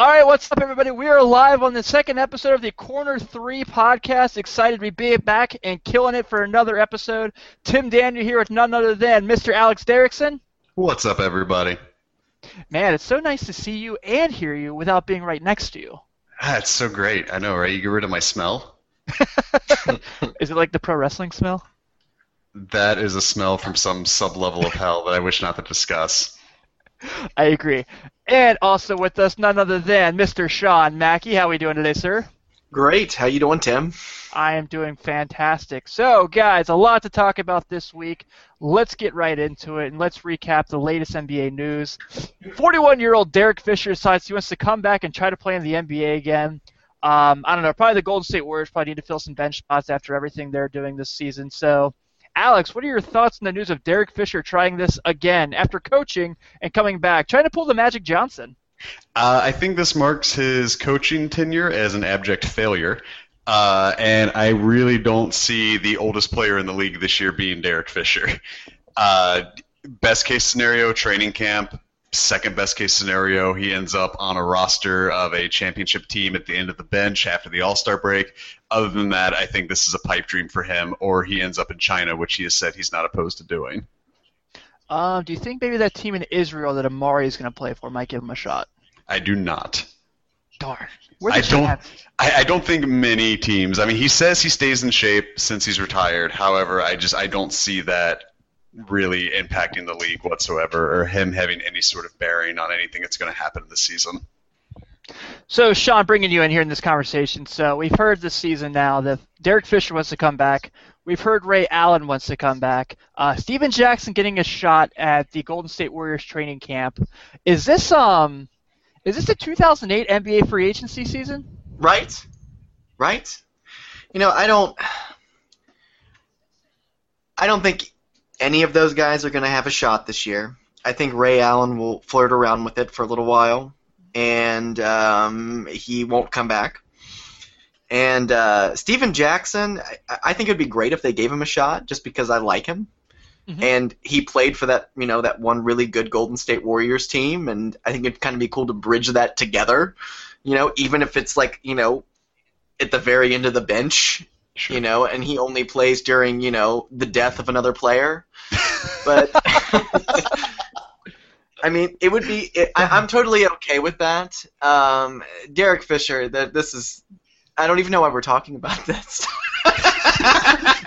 All right, what's up, everybody? We are live on the second episode of the Corner 3 podcast. Excited to be back and killing it for another episode. Tim Daniel here with none other than Mr. Alex Derrickson. What's up, everybody? Man, it's so nice to see you and hear you without being right next to you. Ah, it's so great. I know, right? You get rid of my smell. Is it like the pro wrestling smell? That is a smell from some sub level of hell that I wish not to discuss. I agree. And also with us, none other than Mr. Sean Mackey. How are we doing today, sir? Great. How you doing, Tim? I am doing fantastic. So, guys, a lot to talk about this week. Let's get right into it and let's recap the latest NBA news. 41-year-old Derek Fisher decides he wants to come back and try to play in the NBA again. Um, I don't know. Probably the Golden State Warriors probably need to fill some bench spots after everything they're doing this season. So, Alex, what are your thoughts on the news of Derek Fisher trying this again after coaching and coming back, trying to pull the Magic Johnson? Uh, I think this marks his coaching tenure as an abject failure. Uh, and I really don't see the oldest player in the league this year being Derek Fisher. Uh, best case scenario, training camp. Second best case scenario, he ends up on a roster of a championship team at the end of the bench after the All Star break. Other than that, I think this is a pipe dream for him, or he ends up in China, which he has said he's not opposed to doing. Um, do you think maybe that team in Israel that Amar'e is going to play for might give him a shot? I do not. Darn. I don't. I, I, don't think many teams. I mean, he says he stays in shape since he's retired. However, I just I don't see that really impacting the league whatsoever, or him having any sort of bearing on anything that's going to happen this season. So, Sean, bringing you in here in this conversation. So, we've heard this season now that Derek Fisher wants to come back. We've heard Ray Allen wants to come back. Uh, Stephen Jackson getting a shot at the Golden State Warriors training camp. Is this um, is this the 2008 NBA free agency season? Right, right. You know, I don't, I don't think any of those guys are going to have a shot this year. I think Ray Allen will flirt around with it for a little while, and um, he won't come back. And uh, Stephen Jackson, I, I think it'd be great if they gave him a shot, just because I like him. Mm-hmm. And he played for that, you know, that one really good Golden State Warriors team, and I think it'd kind of be cool to bridge that together. You know, even if it's like, you know, at the very end of the bench, sure. you know, and he only plays during, you know, the death of another player. But I mean, it would be. It, I, am totally okay with that. Um, Derek Fisher. That this is. I don't even know why we're talking about this.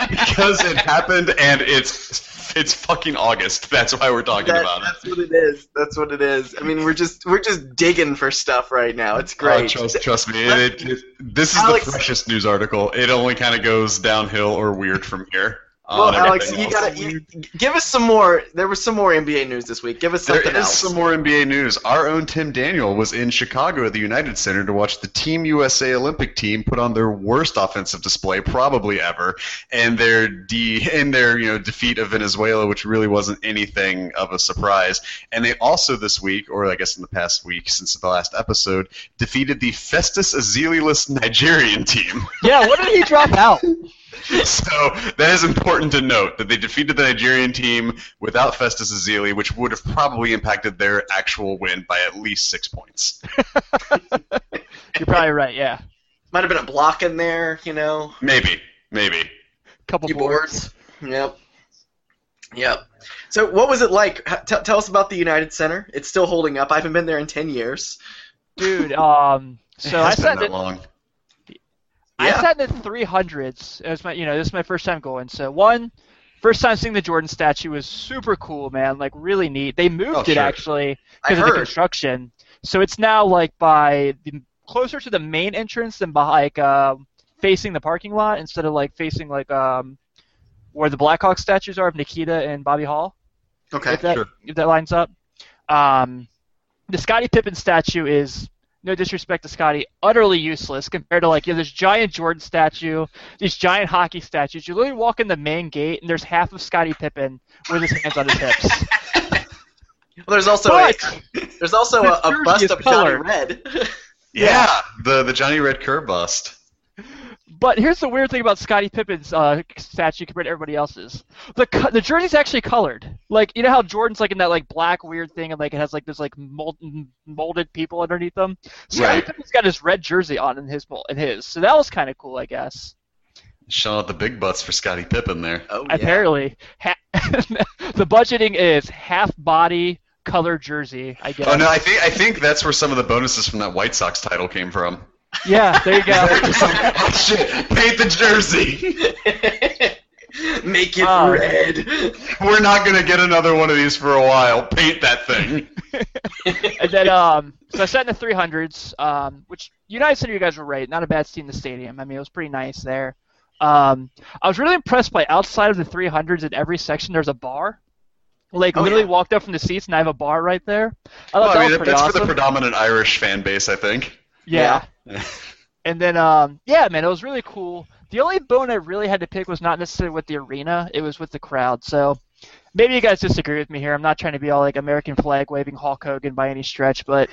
because it happened and it's it's fucking August. That's why we're talking that, about it. That's what it is. That's what it is. I mean, we're just we're just digging for stuff right now. It's oh, great. Oh, trust, trust me. It, it, this is Alex, the freshest news article. It only kind of goes downhill or weird from here. Um, well, Alex, you gotta you, give us some more. There was some more NBA news this week. Give us something else There is else. some more NBA news. Our own Tim Daniel was in Chicago at the United Center to watch the Team USA Olympic team put on their worst offensive display probably ever, and their de in their you know defeat of Venezuela, which really wasn't anything of a surprise. And they also this week, or I guess in the past week since the last episode, defeated the Festus Ezeli-less Nigerian team. Yeah, what did he drop out? so that is important to note that they defeated the Nigerian team without Festus Ezeli, which would have probably impacted their actual win by at least six points. You're probably right. Yeah. Might have been a block in there, you know. Maybe, maybe. Couple Few boards. boards. Yep. Yep. So, what was it like? T- tell us about the United Center. It's still holding up. I haven't been there in ten years. Dude, um, so I said that long. I sat in the 300s. It was my, you know, this is my first time going. So one, first time seeing the Jordan statue was super cool, man. Like really neat. They moved oh, it sure. actually because of the construction. So it's now like by the, closer to the main entrance than by like uh, facing the parking lot instead of like facing like um, where the Blackhawks statues are of Mikita and Bobby Hull. Okay, if that, sure. If that lines up. Um, the Scottie Pippen statue is no disrespect to Scottie, utterly useless compared to like you know, this giant Jordan statue, these giant hockey statues. You literally walk in the main gate and there's half of Scottie Pippen with his hands on his hips. well, there's also But- a, there's also a, a bust of colored. Johnny Red. Yeah, the the Johnny Red Kerr bust. But here's the weird thing about Scottie Pippen's uh, statue compared to everybody else's. The co- the jersey's actually colored. Like you know how Jordan's like in that like black weird thing and like it has like this like mold- molded people underneath them. Scottie Right. Pippen's got his red jersey on in his mol- in his. So that was kind of cool, I guess. Showing out the big butts for Scottie Pippen there. Oh yeah. Apparently, ha- the budgeting is half body color jersey. I guess. Oh no, I think I think that's where some of the bonuses from that White Sox title came from. Yeah, there you go. oh shit, paint the jersey. Make it Oh. red. We're not gonna get another one of these for a while. Paint that thing. and then um, so I sat in the 300s, um, which United Center, you guys were right. Not a bad seat in the stadium. I mean, it was pretty nice there. Um, I was really impressed by outside of the 300s in every section. There's a bar. Like Oh, literally yeah. walked up from the seats and I have a bar right there. I thought Well, that I mean, was that- pretty that's awesome. for the predominant Irish fan base, I think. Yeah. Yeah. And then, um, yeah, man, it was really cool. The only bone I really had to pick was not necessarily with the arena; it was with the crowd. So maybe you guys disagree with me here. I'm not trying to be all like American flag waving Hulk Hogan by any stretch, but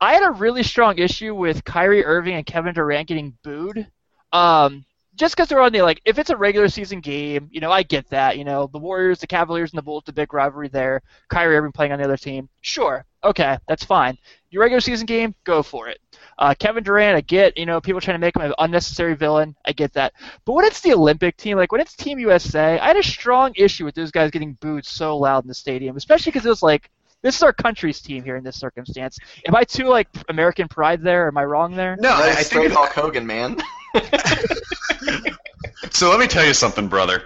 I had a really strong issue with Kyrie Irving and Kevin Durant getting booed. Um, just because they're on the like, if it's a regular season game, you know, I get that. You know, the Warriors, the Cavaliers, and the Bulls, the big rivalry there. Kyrie Irving playing on the other team, sure, okay, that's fine. Your regular season game, go for it. Uh, Kevin Durant, I get, you know, people trying to make him an unnecessary villain. I get that. But when it's the Olympic team, like when it's Team USA, I had a strong issue with those guys getting booed so loud in the stadium, especially because it was like, this is our country's team here in this circumstance. Am I too like American pride there? Am I wrong there? No, I, Right, I straight think. Hulk Hogan, man. So let me tell you something, brother.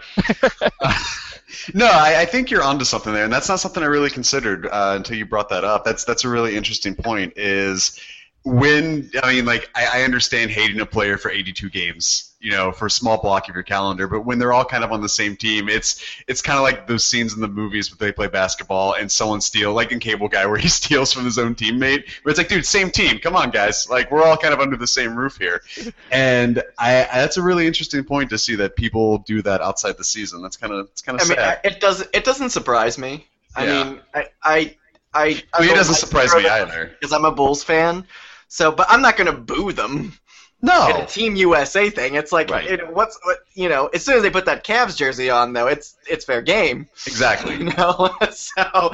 No, I, I think you're onto something there, and that's not something I really considered uh, until you brought that up. That's that's a really interesting point. Is when I mean, like, I, I understand hating a player for 82 games, you know, for a small block of your calendar, but when they're all kind of on the same team, it's it's kind of like those scenes in the movies where they play basketball and someone steal, like in Cable Guy, where he steals from his own teammate. But it's like, dude, same team. Come on, guys. Like, we're all kind of under the same roof here. And I, I that's a really interesting point to see that people do that outside the season. That's kind of it's kind of I mean, sad. I, it doesn't it doesn't surprise me. I Yeah. mean, I I I, I mean, it doesn't surprise me either. because I'm a Bulls fan. So, but I'm not gonna boo them. in No, a Team USA thing. It's like, Right. it, what's what, you know? As soon as they put that Cavs jersey on, though, it's it's fair game. exactly. You know. so,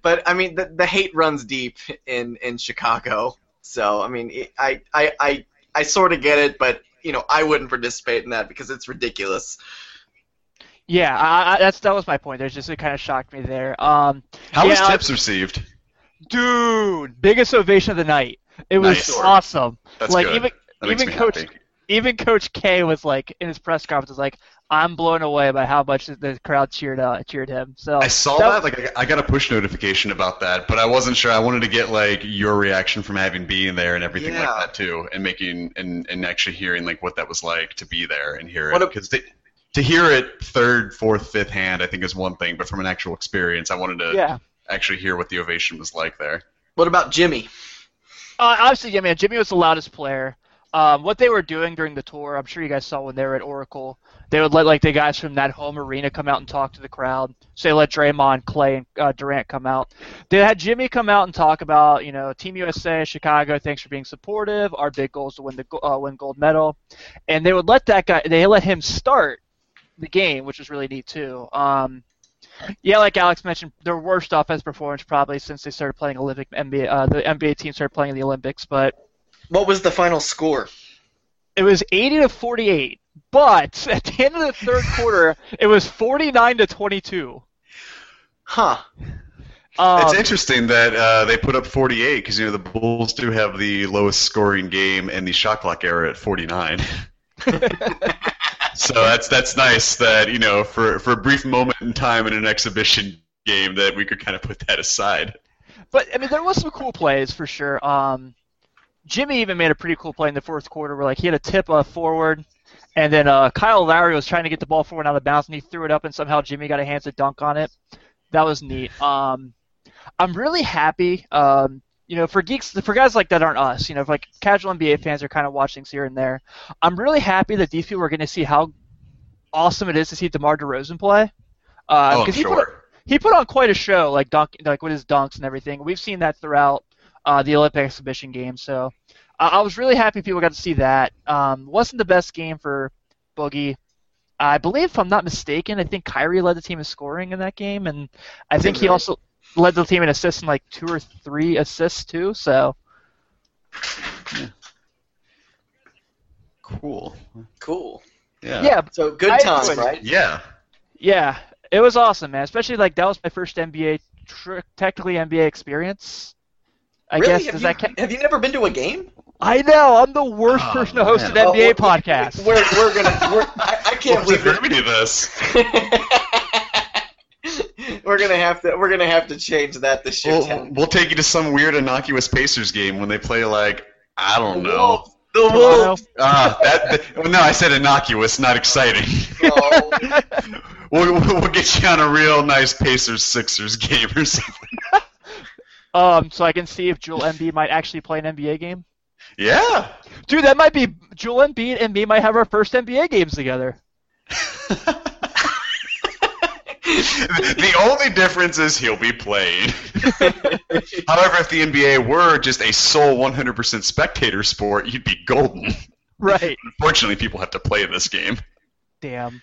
but I mean, the, the hate runs deep in in Chicago. So, I mean, it, I I I I sort of get it, but you know, I wouldn't participate in that because it's ridiculous. Yeah, I, I, that's that was my point. There's just it kind of shocked me there. Um, How was Yeah, I- tips received? dude, biggest ovation of the night. It was Nice. awesome. That's like good. even that makes even me Coach happy. even Coach K was like in his press conference was like, "I'm blown away by how much the crowd cheered uh, cheered him." So I saw that- that. Like, I got a push notification about that, but I wasn't sure. I wanted to get like your reaction from having been there and everything Yeah. like that too, and making and and actually hearing like what that was like to be there and hear What it a- because to hear it third, fourth, fifth hand, I think is one thing, but from an actual experience, I wanted to yeah. actually hear what the ovation was like there. What about Jimmy? Uh, obviously, yeah, man. Jimmy was the loudest player. Um, what they were doing during the tour, I'm sure you guys saw when they were at Oracle. They would let like the guys from that home arena come out and talk to the crowd. So they let Draymond, Clay, and uh, Durant come out. They had Jimmy come out and talk about, you know, Team USA, Chicago. Thanks for being supportive. Our big goal is to win the uh, win gold medal. And they would let that guy. They let him start the game, which was really neat too. Um, yeah, like Alex mentioned, their worst offense performance probably since they started playing Olympic NBA. Uh, the NBA team started playing in the Olympics, but What was the final score? it was 80 to 48. But at the end of the third quarter, it was 49 to 22. Huh. Um, it's interesting that uh, they put up 48 because you know the Bulls do have the lowest scoring game in the shot clock era at 49. so that's that's nice that you know for for a brief moment in time in an exhibition game that we could kind of put that aside. But I mean, there was some cool plays for sure. Um, Jimmy even made a pretty cool play in the fourth quarter where like he had a tip uh, forward, and then uh, Kyle Lowry was trying to get the ball forward out of bounds, and he threw it up, and somehow Jimmy got a hands to dunk on it. That was neat. Um, I'm really happy. Um, you know, for geeks, for guys like that aren't us. You know, like casual NBA fans are kind of watching things here and there. I'm really happy that these people are going to see how awesome it is to see DeMar DeRozan play. Uh, oh, I'm he put, sure. he put on quite a show, like dunk, like with his dunks and everything. We've seen that throughout uh, the Olympic exhibition games. So I, I was really happy people got to see that. Um, wasn't the best game for Boogie. I believe, if I'm not mistaken, I think Kyrie led the team in scoring in that game, and I think he also led the team in assists and like two or three assists too. So Cool. Cool. Yeah. yeah, So good I time, enjoyed right? Yeah. yeah, it was awesome, man. Especially like that was my first NBA, tr- technically NBA experience. I really? guess have, does you, that count? have you never been to a game? I know I'm the worst Oh, person to host man. an Oh, NBA we're- podcast. We're, we're gonna. We're, I, I can't What's the believe gravity of this? It. we're gonna have to. We're gonna have to change that this year. We'll, we'll take you to some weird innocuous Pacers game when they play like I don't The know. Wolves. The Toronto. Wolves. Ah, that, that- well, no, I said innocuous, not exciting. Oh. we'll, we'll get you on a real nice Pacers Sixers game or something. um, so I can see if Joel Embiid might actually play an NBA game. Yeah. Dude, that might be Joel Embiid and me might have our first NBA games together. the only difference is he'll be played. However, if the NBA were just a sole 100% spectator sport, you'd be golden. Right. Unfortunately, people have to play this game. Damn.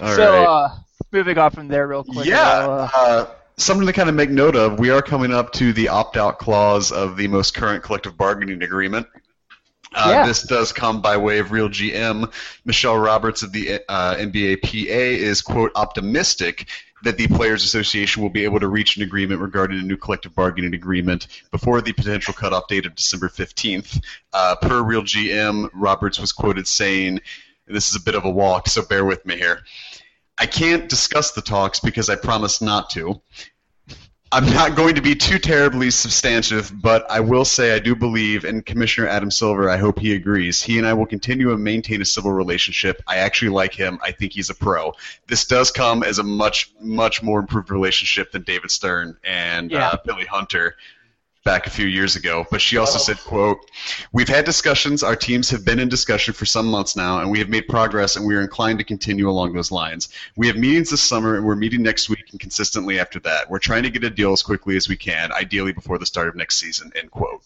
All so, right. uh, moving on from there real quick. yeah. uh, Uh, something to kind of make note of. We are coming up to the opt-out clause of the most current collective bargaining agreement. Uh, Yeah. This does come by way of RealGM. Michelle Roberts of the uh, NBA PA is, quote, optimistic that the Players Association will be able to reach an agreement regarding a new collective bargaining agreement before the potential cutoff date of December 15th. Uh, per RealGM, Roberts was quoted saying, this is a bit of a walk, so bear with me here. I can't discuss the talks because I promised not to. I'm not going to be too terribly substantive, but I will say I do believe, and Commissioner Adam Silver, I hope he agrees. He and I will continue and maintain a civil relationship. I actually like him. I think he's a pro. This does come as a much, much more improved relationship than David Stern and Yeah. uh, Billy Hunter back a few years ago. But she also said, "quote We've had discussions. Our teams have been in discussion for some months now, and we have made progress, and we are inclined to continue along those lines. We have meetings this summer, and we're meeting next week and consistently after that. We're trying to get a deal as quickly as we can, ideally before the start of next season." End quote.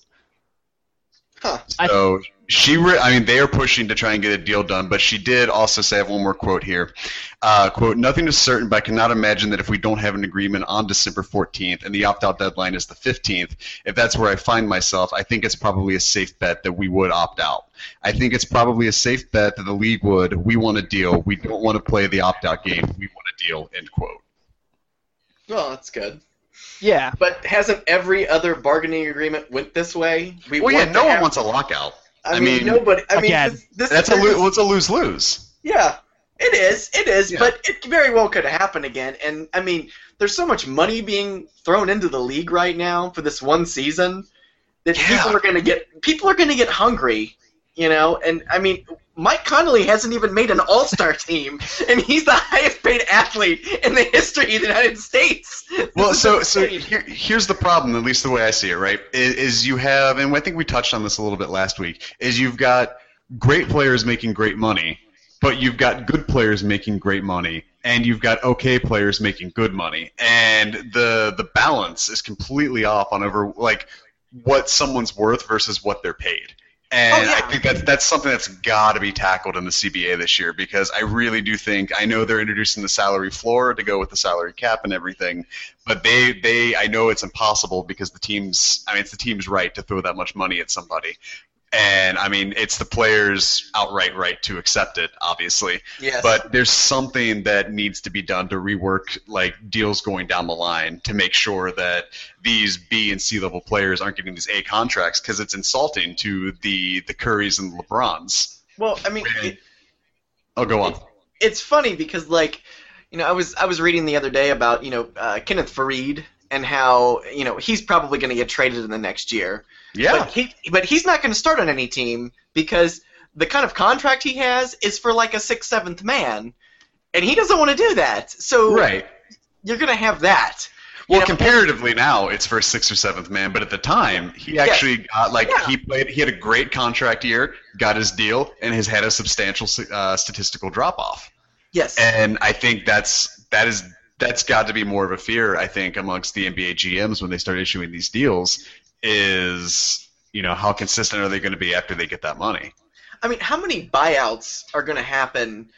Huh. So she, re- I mean, they are pushing to try and get a deal done, but she did also say, I have one more quote here. Uh, quote, nothing is certain, but I cannot imagine that if we don't have an agreement on December 14th and the opt out deadline is the 15th, if that's where I find myself, I think it's probably a safe bet that we would opt out. I think it's probably a safe bet that the league would. We want a deal. We don't want to play the opt out game. We want a deal, end quote. Well, that's good. Yeah. But hasn't every other bargaining agreement went this way? We Well, yeah, no one have- wants a lockout. I, I mean, mean, nobody. I mean, this, this That's a, lo- it's a lose lose. Yeah, it is. It is. Yeah. But it very well could happen again. And I mean, there's so much money being thrown into the league right now for this one season that Yeah. people are going to get. People are going to get hungry. You know, and I mean, Mike Conley hasn't even made an All Star team, and he's the highest paid athlete in the history of the United States. This Well, so so here, here's the problem, at least the way I see it, right? Is, is you have, and I think we touched on this a little bit last week, is you've got great players making great money, but you've got good players making great money, and you've got okay players making good money, and the the balance is completely off on over like what someone's worth versus what they're paid. Oh, and Oh, yeah. I think that's that's something that's got to be tackled in the CBA this year because I really do think I know they're introducing the salary floor to go with the salary cap and everything, but they they I know it's impossible because the teams I mean it's the team's right to throw that much money at somebody. And I mean it's the players outright right to accept it, obviously. yes. But there's something that needs to be done to rework like deals going down the line to make sure that these B and C level players aren't getting these A contracts because it's insulting to the the Currys and the LeBrons. well, I mean, it, Oh, go on. it's funny because like you know I was I was reading the other day about you know uh, Kenneth Faried and how you know he's probably going to get traded in the next year. Yeah. But he but he's not going to start on any team because the kind of contract he has is for like a sixth seventh man, and he doesn't want to do that. So Right. you're going to have that. Well, You know, comparatively now, it's for sixth or seventh man, but at the time, he actually got like Yeah. he played. He had a great contract year, got his deal, and has had a substantial uh, statistical drop off. yes. And I think that's that is that's got to be more of a fear. I think amongst the NBA GMs when they start issuing these deals is you know, how consistent are they going to be after they get that money? I mean, how many buyouts are going to happen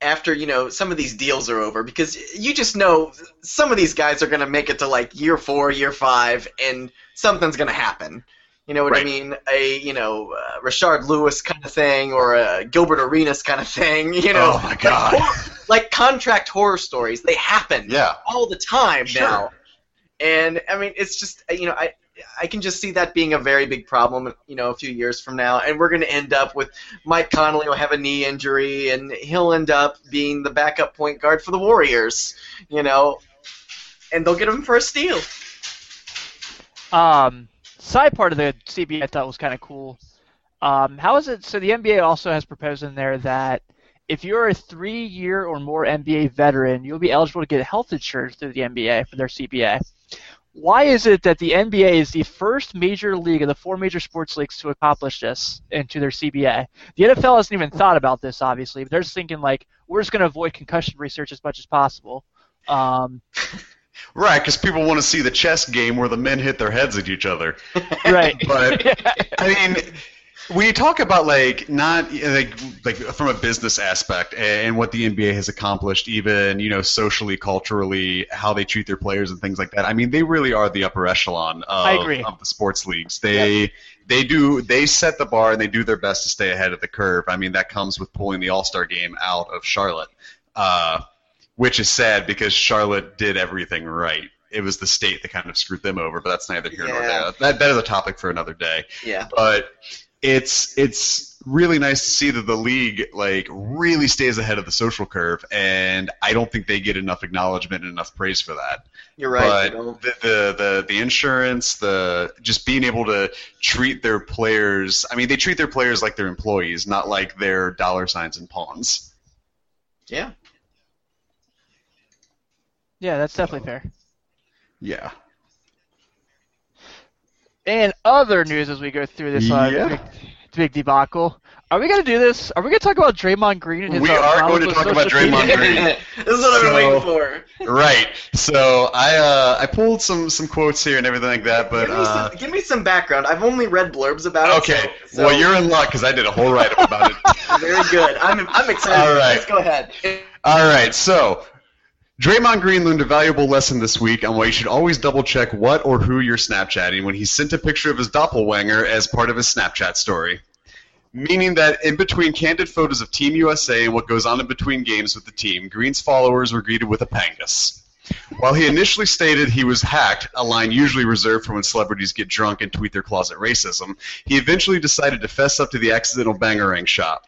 after you know some of these deals are over? Because you just know some of these guys are going to make it to like year four, year five, and something's going to happen. You know what I mean? A you know uh, Rashard Lewis kind of thing, or a Gilbert Arenas kind of thing. You know, Oh, my God. like, like contract horror stories. They happen Yeah. all the time Sure. now. And I mean, it's just you know, I I can just see that being a very big problem, you know, a few years from now, and we're going to end up with Mike Conley will have a knee injury, and he'll end up being the backup point guard for the Warriors, you know, and they'll get him for a steal. Um, side part of the CBA I thought was kind of cool. Um, how is it? So the NBA also has proposed in there that if you're a three-year or more NBA veteran, you'll be eligible to get health insurance through the NBA for their CBA. Why is it that the NBA is the first major league of the four major sports leagues to accomplish this into their CBA? The NFL hasn't even thought about this, obviously, but they're just thinking like we're just going to avoid concussion research as much as possible. Um, Right, because people want to see the chess game where the men hit their heads at each other. right. But I mean, when you talk about like not like like from a business aspect and what the NBA has accomplished, even you know socially, culturally, how they treat their players and things like that. I mean, they really are the upper echelon of, I agree. of the sports leagues. They they do they set the bar and they do their best to stay ahead of the curve. I mean, that comes with pulling the All Star game out of Charlotte. Uh, which is sad because Charlotte did everything right. It was the state that kind of screwed them over, but that's neither here nor there. That, that is a topic for another day. yeah. But it's it's really nice to see that the league like really stays ahead of the social curve, and I don't think they get enough acknowledgement and enough praise for that. You're right. But you the, the the the insurance, the just being able to treat their players. I mean, they treat their players like their employees, not like their dollar signs and pawns. Yeah. yeah, that's definitely fair. Yeah. And other news as we go through this uh, Yeah. big, big debacle. Are we gonna do this? Are we gonna talk about Draymond Green and his? We uh, are problems going to talk about social Draymond media? Green. this is what I've been waiting for. Right. So I uh, I pulled some some quotes here and everything like that, but give, me uh, some, give me some background. I've only read blurbs about it. okay. so- well, you're in luck because I did a whole write up about it. very good. I'm I'm excited. All right. Let's go ahead. All right. So Draymond Green learned a valuable lesson this week on why you should always double check what or who you're Snapchatting when he sent a picture of his doppelganger as part of his Snapchat story. Meaning that in between candid photos of Team USA and what goes on in between games with the team, Green's followers were greeted with a pangus. While he initially stated he was hacked, a line usually reserved for when celebrities get drunk and tweet their closet racism, he eventually decided to fess up to the accidental bangerang shot.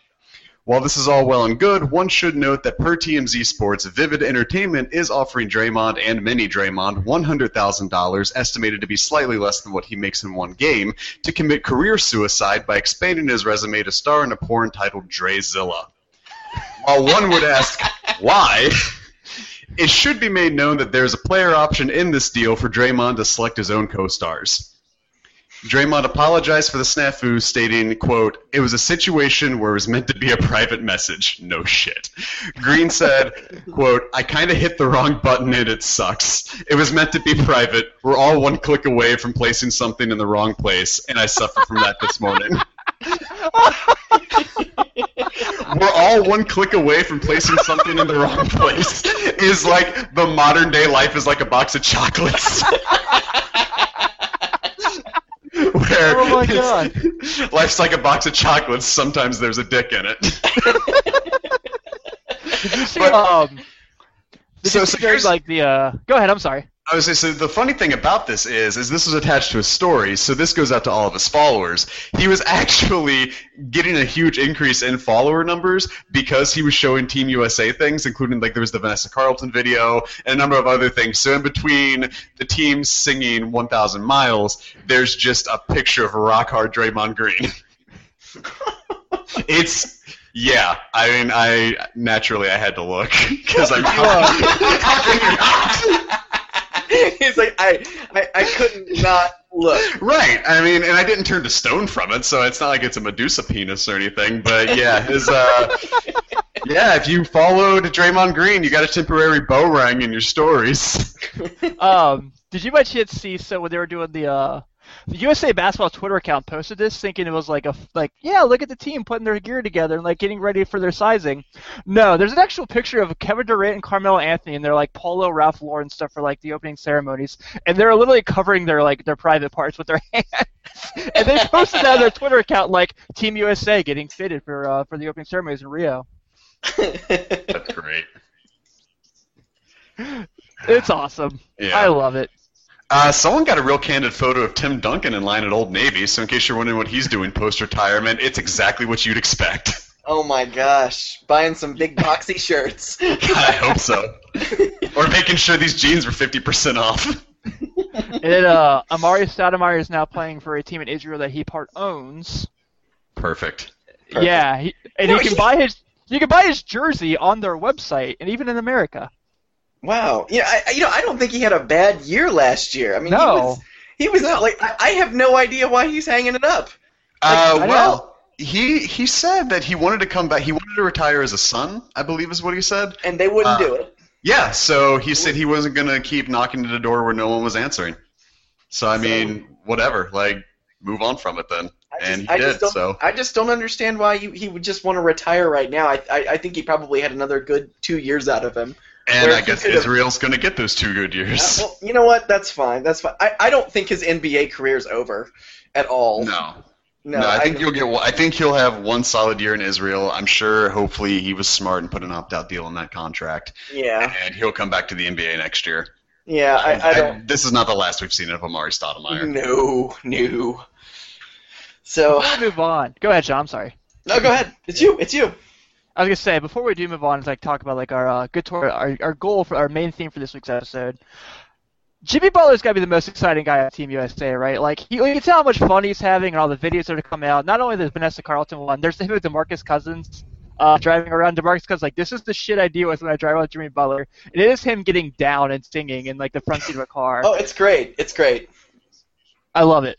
While this is all well and good, one should note that per TMZ Sports, Vivid Entertainment is offering Draymond and Mini Draymond $100,000, estimated to be slightly less than what he makes in one game, to commit career suicide by expanding his resume to star in a porn titled Drayzilla. While one would ask, why? It should be made known that there is a player option in this deal for Draymond to select his own co-stars. Draymond apologized for the snafu, stating, quote, It was a situation where it was meant to be a private message. No shit. Green said, quote, I kind of hit the wrong button and it sucks. It was meant to be private. We're all one click away from placing something in the wrong place, and I suffer from that this morning. We're all one click away from placing something in the wrong place. Is like the modern day life is like a box of chocolates. Where Oh my it's- life's like a box of chocolates. Sometimes there's a dick in it. Did you see? But- um, did So- you so here's- like the? Uh, go ahead. I'm sorry. I was say the funny thing about this is, is this was attached to a story, so this goes out to all of his followers. He was actually getting a huge increase in follower numbers because he was showing Team USA things, including like there was the Vanessa Carlton video and a number of other things. So in between the teams singing 1,000 Miles, there's just a picture of rock hard Draymond Green. it's yeah. I mean, I naturally I had to look because I'm. He's like, I, I, I couldn't not look. Right. I mean, and I didn't turn to stone from it, so it's not like it's a Medusa penis or anything. But yeah, his uh, yeah. If you followed Draymond Green, you got a temporary bow ring in your stories. Um, did you by chance see? So when they were doing the uh, the USA Basketball Twitter account posted this, thinking it was like a like yeah, look at the team putting their gear together and like getting ready for their sizing. No, there's an actual picture of Kevin Durant and Carmelo Anthony, and they're like polo, Ralph Lauren stuff for like the opening ceremonies, and they're literally covering their like their private parts with their hands. and they posted that on their Twitter account like Team USA getting fitted for uh, for the opening ceremonies in Rio. That's great. It's awesome. Yeah. I love it. Uh, someone got a real candid photo of Tim Duncan in line at Old Navy, so in case you're wondering what he's doing post retirement, it's exactly what you'd expect. oh my gosh, buying some big boxy shirts. I hope so. or making sure these jeans were 50% off. And then, uh, Amar'e Stoudemire is now playing for a team in Israel that he part owns. Perfect. Perfect. Yeah, he, and No, he can he- buy his you can buy his jersey on their website and even in America. Wow. Yeah, I, I- you know, I don't think he had a bad year last year. I mean, No. he was he was like I, I have no idea why he's hanging it up. Uh, well, he he said that he wanted to come back. He wanted to retire as a son, I believe is what he said. And they wouldn't Uh, do it. Yeah, so he said he wasn't going to keep knocking at the door where no one was answering. So, I So- mean, whatever. Like, move on from it then. I and he I did, so. I just don't understand why he, he would just want to retire right now. I, I I think he probably had another good two years out of him. And I guess Israel's going to get those two good years. well, you know what? That's fine. That's fine. I, I don't think his NBA career is over at all. No. no. No, I think you'll get. I think he'll have one solid year in Israel. I'm sure. Hopefully, he was smart and put an opt-out deal in that contract, Yeah, and he'll come back to the NBA next year. yeah. I, I don't. this is not the last we've seen of Amar'e Stoudemire. No, no. So Before we move on, go ahead, John. I'm sorry. no, go ahead. It's you. It's you. I was gonna say before we do move on, is like talk about like our uh, good tour, our our goal for our main theme for this week's episode. Jimmy Butler's got to be the most exciting guy on Team USA, right? Like, he, you can tell how much fun he's having and all the videos that are coming out. Not only the Vanessa Carlton one, there's him with DeMarcus Cousins uh, driving around. DeMarcus Cousins like, this is the shit I deal with when I drive with Jimmy Butler. And it is him getting down and singing in like the front seat of a car. Oh, it's great. It's great. I love it.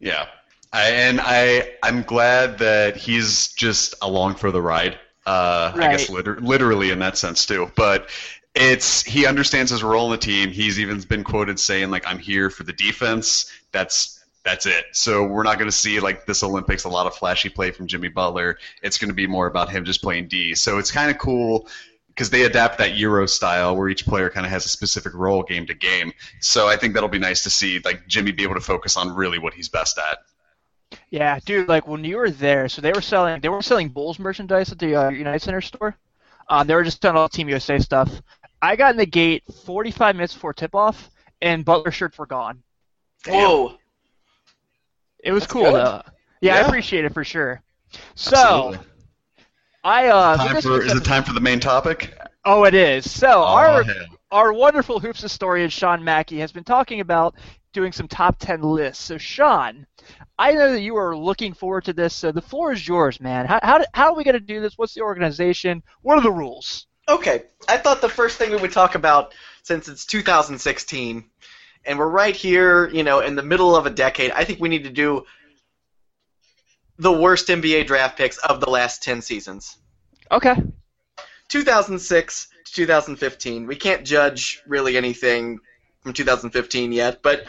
Yeah, I, and I I'm glad that he's just along for the ride. Uh, I guess liter- literally in that sense too. But it's he understands his role in the team. He's even been quoted saying like I'm here for the defense. That's that's it. So we're not going to see like this Olympics a lot of flashy play from Jimmy Butler. It's going to be more about him just playing D. So it's kind of cool because they adapt that Euro style where each player kind of has a specific role game to game. So I think that'll be nice to see like Jimmy be able to focus on really what he's best at. Yeah, dude. Like when you were there, so they were selling they were selling Bulls merchandise at the uh, United Center store. Um, they were just selling all Team USA stuff. I got in the gate 45 minutes before tip off, and Butler shirts were gone. Whoa. It was That's cool good. though. Yeah, I appreciate it for sure. So Absolutely. I uh, time for, is it time for the main topic? Oh, it is. So Oh, our hell. our wonderful hoops historian Sean Mackey has been talking about doing some top 10 lists. So Sean, I know that you are looking forward to this. So the floor is yours, man. How how, how are we going to do this? What's the organization? What are the rules? Okay, I thought the first thing we would talk about, since it's 2016, and we're right here, you know, in the middle of a decade, I think we need to do the worst NBA draft picks of the last 10 seasons. Okay. 2006 to 2015. We can't judge really anything from 2015 yet, but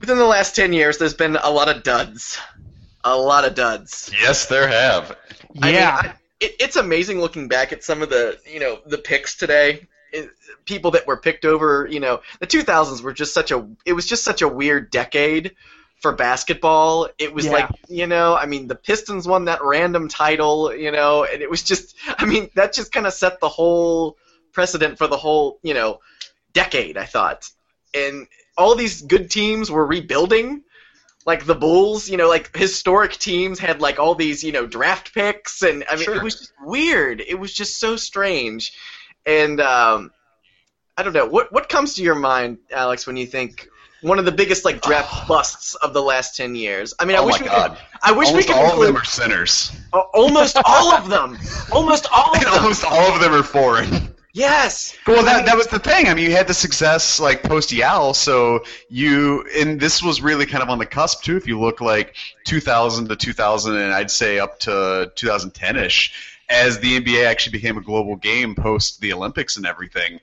within the last 10 years, there's been a lot of duds. A lot of duds. Yes, there have. Yeah. I mean, I, it, it's amazing looking back at some of the you know the picks today. It, people that were picked over, you know, the 2000s were just such a it was just such a weird decade for basketball. It was Yeah. like, you know, I mean, the Pistons won that random title, you know, and it was just I mean, that just kind of set the whole precedent for the whole, you know, decade, I thought. And all these good teams were rebuilding like the Bulls, you know, like historic teams had like all these, you know, draft picks, and I mean, Sure. it was just weird. It was just so strange, and um, I don't know what what comes to your mind, Alex, when you think one of the biggest like draft busts of the last ten years. I mean, I oh wish my we God! could. I wish almost we could all of them are sinners, almost all of them. Almost all of them. almost all of them are foreign. Yes. Well, that that was the thing. I mean, you had the success like post Yao, so you and this was really kind of on the cusp too. If you look like 2000 to 2000, and I'd say up to 2010ish, as the NBA actually became a global game post the Olympics and everything.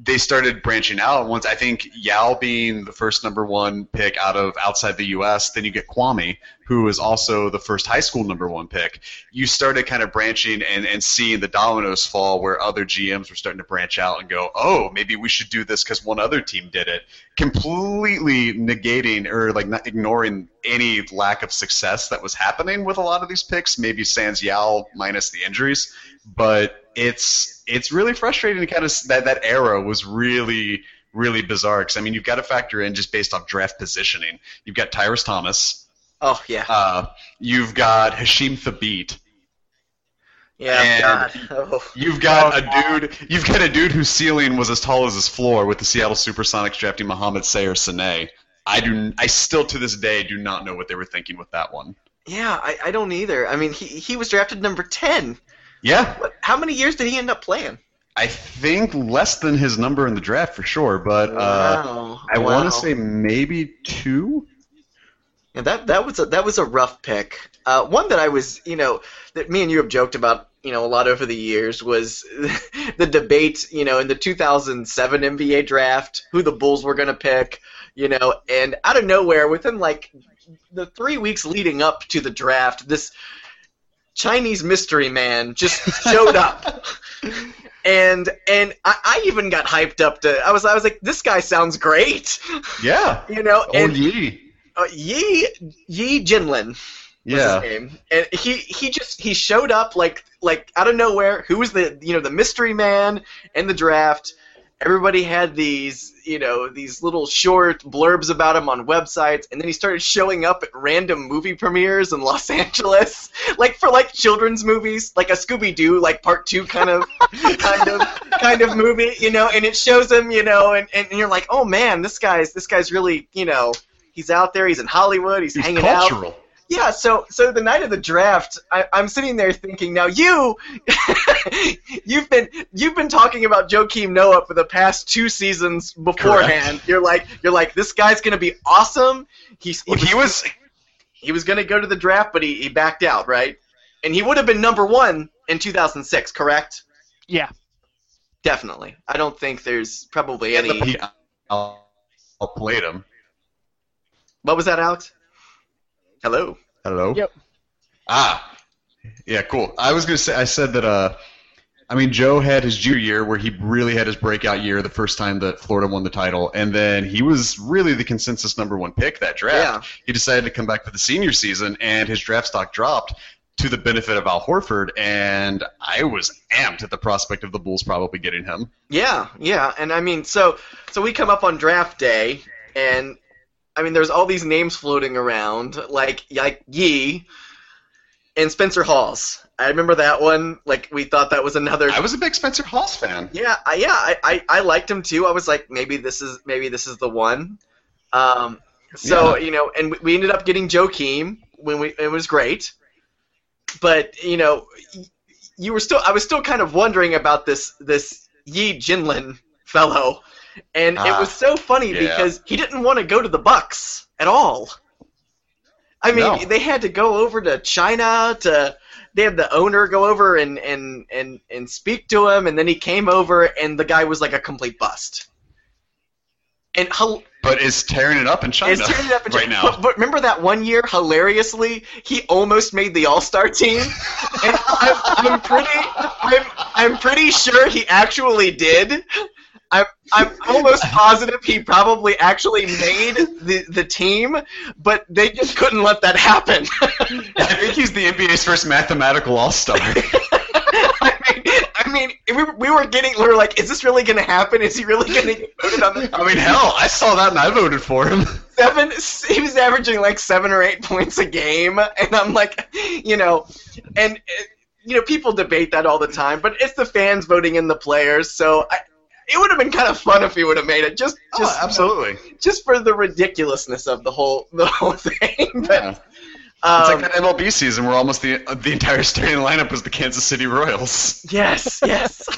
They started branching out. Once I think Yao being the first number one pick out of outside the U.S., then you get Kwame, who was also the first high school number one pick. You started kind of branching and, and seeing the dominoes fall where other GMs were starting to branch out and go, oh, maybe we should do this because one other team did it, completely negating or like not ignoring any lack of success that was happening with a lot of these picks. Maybe Sans Yao minus the injuries, but it's it's really frustrating to kind of that that era was really really bizarre because I mean you've got to factor in just based off draft positioning. You've got Tyrus Thomas. Oh yeah. Uh, you've got Hasheem Thabeet. Yeah. and God. Oh. You've got Oh, a dude. You've got a dude whose ceiling was as tall as his floor with the Seattle SuperSonics drafting Mouhamed Saer Sene. I do. I still to this day do not know what they were thinking with that one. Yeah, I, I don't either. I mean, he he was drafted number ten. Yeah, What, how many years did he end up playing? I think less than his number in the draft for sure, but uh, wow. I want to say maybe two. Yeah, that that was a that was a rough pick. Uh, one that I was, you know, that me and you have joked about, you know, a lot over the years was the debate, you know, in the 2007 NBA draft, who the Bulls were going to pick, you know, and out of nowhere, within like the three weeks leading up to the draft, this Chinese mystery man just showed up. And and I, I even got hyped up to I was I was like this guy sounds great Yeah. you know and Yi. uh, Yi Yi Jianlian was Yeah. And he he just he showed up like like out of nowhere. Who was the you know the mystery man in the draft? Everybody had these you know these little short blurbs about him on websites, and then he started showing up at random movie premieres in Los Angeles, like for like children's movies, like a Scooby Doo like part two kind of kind of kind of movie, you know. And it shows him, you know, and, and you're like, oh man, this guy's this guy's really you know he's out there, he's in Hollywood, he's, He's hanging out. Cultural. Yeah, so so the night of the draft, I, I'm sitting there thinking, now you, you've been you've been talking about Joakim Noah for the past two seasons beforehand. You're like you're like this guy's gonna be awesome. He's, he, Well, he was. he was gonna go to the draft, but he, he backed out, right? And he would have been number one in 2006, correct? Yeah. Definitely. I don't think there's probably any. the- I'll, I'll played him. What was that, Alex? Hello. Hello. Yep. Ah, yeah, cool. I was gonna say I said that. Uh, I mean, Joe had his junior year where he really had his breakout year the first time that Florida won the title, and then he was really the consensus number one pick that draft. Yeah. He decided to come back for the senior season, and his draft stock dropped to the benefit of Al Horford, and I was amped at the prospect of the Bulls probably getting him. Yeah, yeah, and I mean, so so we come up on draft day, and I mean, there's all these names floating around, like like Yi and Spencer Hawes. I remember that one. Like we thought that was another. I was a big Spencer Hawes fan. Yeah, I, yeah, I, I, I liked him too. I was like, maybe this is maybe this is the one. Um, so Yeah. you know, and we- ended up getting Joakim when we it was great, but you know, you were still I was still kind of wondering about this this Yi Jianlian fellow, and it Ah, was so funny yeah. because he didn't want to go to the Bucks at all. I mean, No. they had to go over to China to. They had the owner go over and, and, and, and speak to him, and then he came over, and the guy was like a complete bust. And But is tearing it up in China it's turning it up in right China. now. But, but remember that one year, hilariously, he almost made the All Star team, and I'm, I'm pretty, I'm, I'm pretty sure he actually did. I'm, I'm almost positive he probably actually made the, the team, but they just couldn't let that happen. I think he's the NBA's first mathematical all-star. I mean, I mean, we were, we were getting, we were like, is this really going to happen? Is he really going to get voted on the I mean, hell, I saw that and I voted for him. seven? He was averaging like seven or eight points a game, and I'm like, you know, and you know, people debate that all the time, but it's the fans voting in the players, so I, it would have been kind of fun if he would have made it, just just oh, absolutely. just for the ridiculousness of the whole the whole thing. But, Yeah. It's um, like that MLB season where almost the the entire starting lineup was the Kansas City Royals. yes, yes,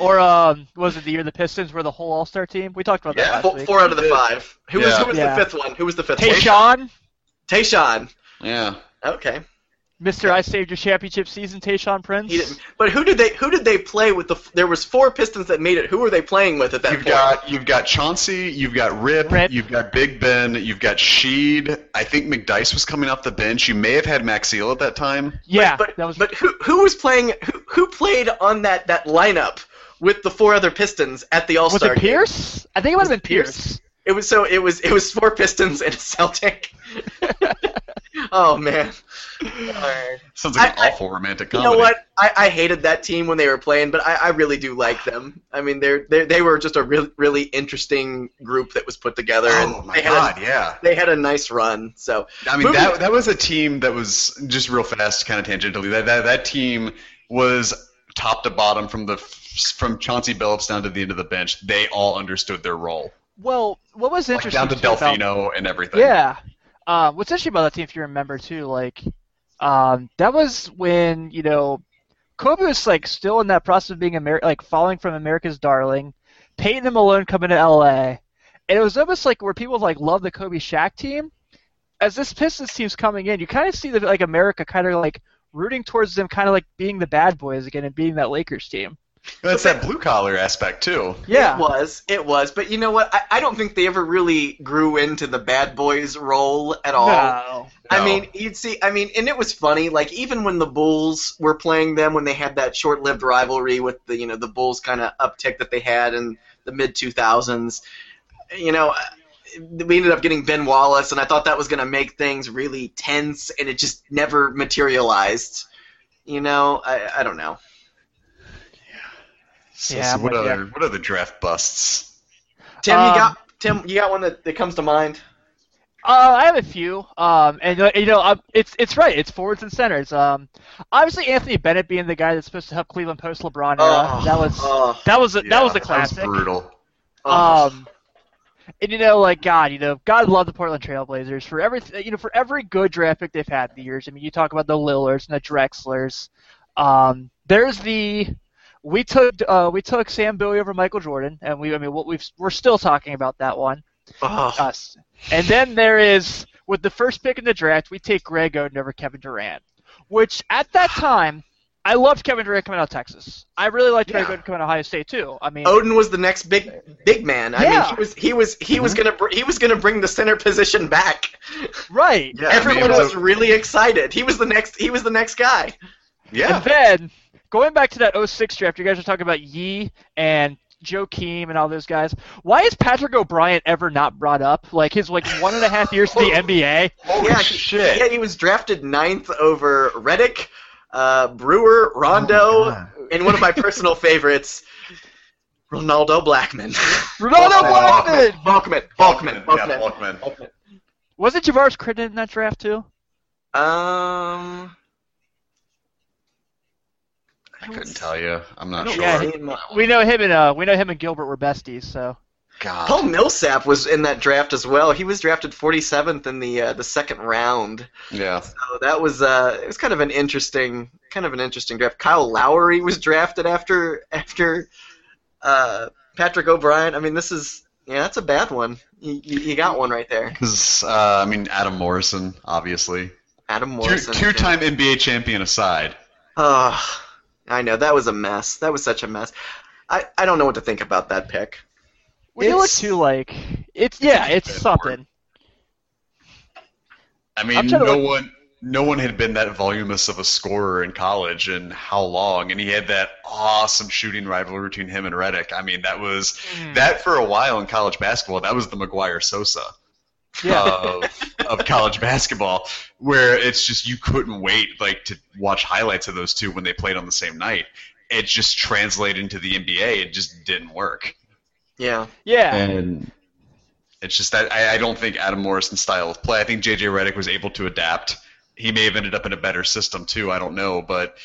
Or um, was it the year the Pistons were the whole All Star team? We talked about Yeah. that last four, four out of the five. Who was who was Yeah. the fifth one? Who was the fifth one? Tayshaun. Tayshaun. Yeah. Okay. Mr. I saved your championship season, Tayshaun Prince. He didn't. But who did they who did they play with? The there was four Pistons that made it. Who were they playing with at that You've point? got you've got Chauncey, you've got Rip, Rip. you've got Big Ben, you've got Sheed. I think McDyess was coming off the bench. You may have had Maxiell at that time. yeah, but that was. but who who was playing? Who, who played on that that lineup with the four other Pistons at the All was Star it Pierce? I think it might have been Pierce. It was so it was it was four Pistons and a Celtic. oh man. Alright. Sounds like an I- I- awful romantic You know what? I, I hated that team when they were playing, but I, I really do like them. I mean, they're, they they were just a really really interesting group that was put together, Oh and my they had god, a, yeah. they had a nice run. So I mean Moving- that that was a team that was just real fast, kind of tangentially. That that, that team was top to bottom from the from Chauncey Billups down to the end of the bench. They all understood their role, Well, what was like interesting down to too about- Delfino and everything. Yeah. Um, what's interesting about that team, if you remember too, like um, that was when you know Kobe was like still in that process of being Amer- like falling from America's darling, Payton and Malone coming to LA, and it was almost like where people like love the Kobe Shaq team. As this Pistons team's coming in, you kind of see that like America kind of like rooting towards them, kind of like being the bad boys again and being that Lakers team. That's that blue collar aspect too. Yeah. it was it was. But you know what? I, I don't think they ever really grew into the bad boys role at all. No. I No. mean, you'd see. I mean, and it was funny. Like even when the Bulls were playing them, when they had that short-lived rivalry with the you know the Bulls kind of uptick that they had in the mid 2000s, you know, we ended up getting Ben Wallace, and I thought that was going to make things really tense, and it just never materialized. You know, I, I don't know. So, Yeah, so what with ya. other what other draft busts? Tim, Um, you got Tim, you got one that, that comes to mind. Uh, I have a few, um, and uh, you know, um, it's it's right. It's forwards and centers. Um, obviously Anthony Bennett being the guy that's supposed to help Cleveland post LeBron era. Oh, that was oh, that was a, that was a Yeah, classic. brutal. oh. Um, and you know, like God, you know, God love the Portland Trailblazers for every you know for every good draft pick they've had in the years. I mean, you talk about the Lillards and the Drexlers. Um, there's the we took uh, we took Sam Bowie over Michael Jordan, and we I mean what we've we're still talking about that one. oh. us. And then there is with the first pick in the draft, we take Greg Oden over Kevin Durant, which at that time I loved Kevin Durant coming out of Texas. I really liked Greg Yeah. Oden coming out of Ohio State too. I mean, Oden was the next big big man. I Yeah. mean, he was he was he was gonna br- he was gonna bring the center position back. right. Yeah, I mean, Everyone was was really excited. He was the next he was the next guy. Yeah. And then going back to that 06 draft, you guys are talking about Yi and Joe Keem and all those guys. Why is Patrick O'Bryant ever not brought up? Like his like one and a half years to the NBA. Holy yeah, he- shit. Yeah, he was drafted ninth over Redick, uh, Brewer, Rondo, Oh and one of my personal favorites, Ronaldo Blackman. Ronaldo Blackman. Balkman. Balkman. Yeah, Balkman. Balkman. Wasn't Javaris Critton in that draft too? Um, I couldn't tell you. I'm not sure. Yeah, see. We know him and uh, we know him and Gilbert were besties. So God. Paul Millsap was in that draft as well. He was drafted 47th in the uh, the second round. Yeah. So that was uh, it was kind of an interesting kind of an interesting draft. Kyle Lowry was drafted after after uh, Patrick O'Bryant. I mean, this is yeah, that's a bad one. You, you, you got one right there. Because uh, I mean, Adam Morrison, obviously, Adam two, Morrison. two-time NBA champion aside. Oh, I know that was a mess. That was such a mess. I, I don't know what to think about that pick. when you look It's- to like it's yeah, it's something. I I'm mean, no look- one, no one had been that voluminous of a scorer in college, and how long? And he had that awesome shooting rivalry between him and Redick. I mean, that was Mm. that for a while in college basketball. That was the McGwire Sosa Yeah. of, of college basketball, where it's just you couldn't wait like to watch highlights of those two when they played on the same night. It just translated into the NBA. It just didn't work. Yeah. yeah. And it's just that I, I don't think Adam Morrison's style of play. I think JJ Redick was able to adapt. He may have ended up in a better system too. I don't know, but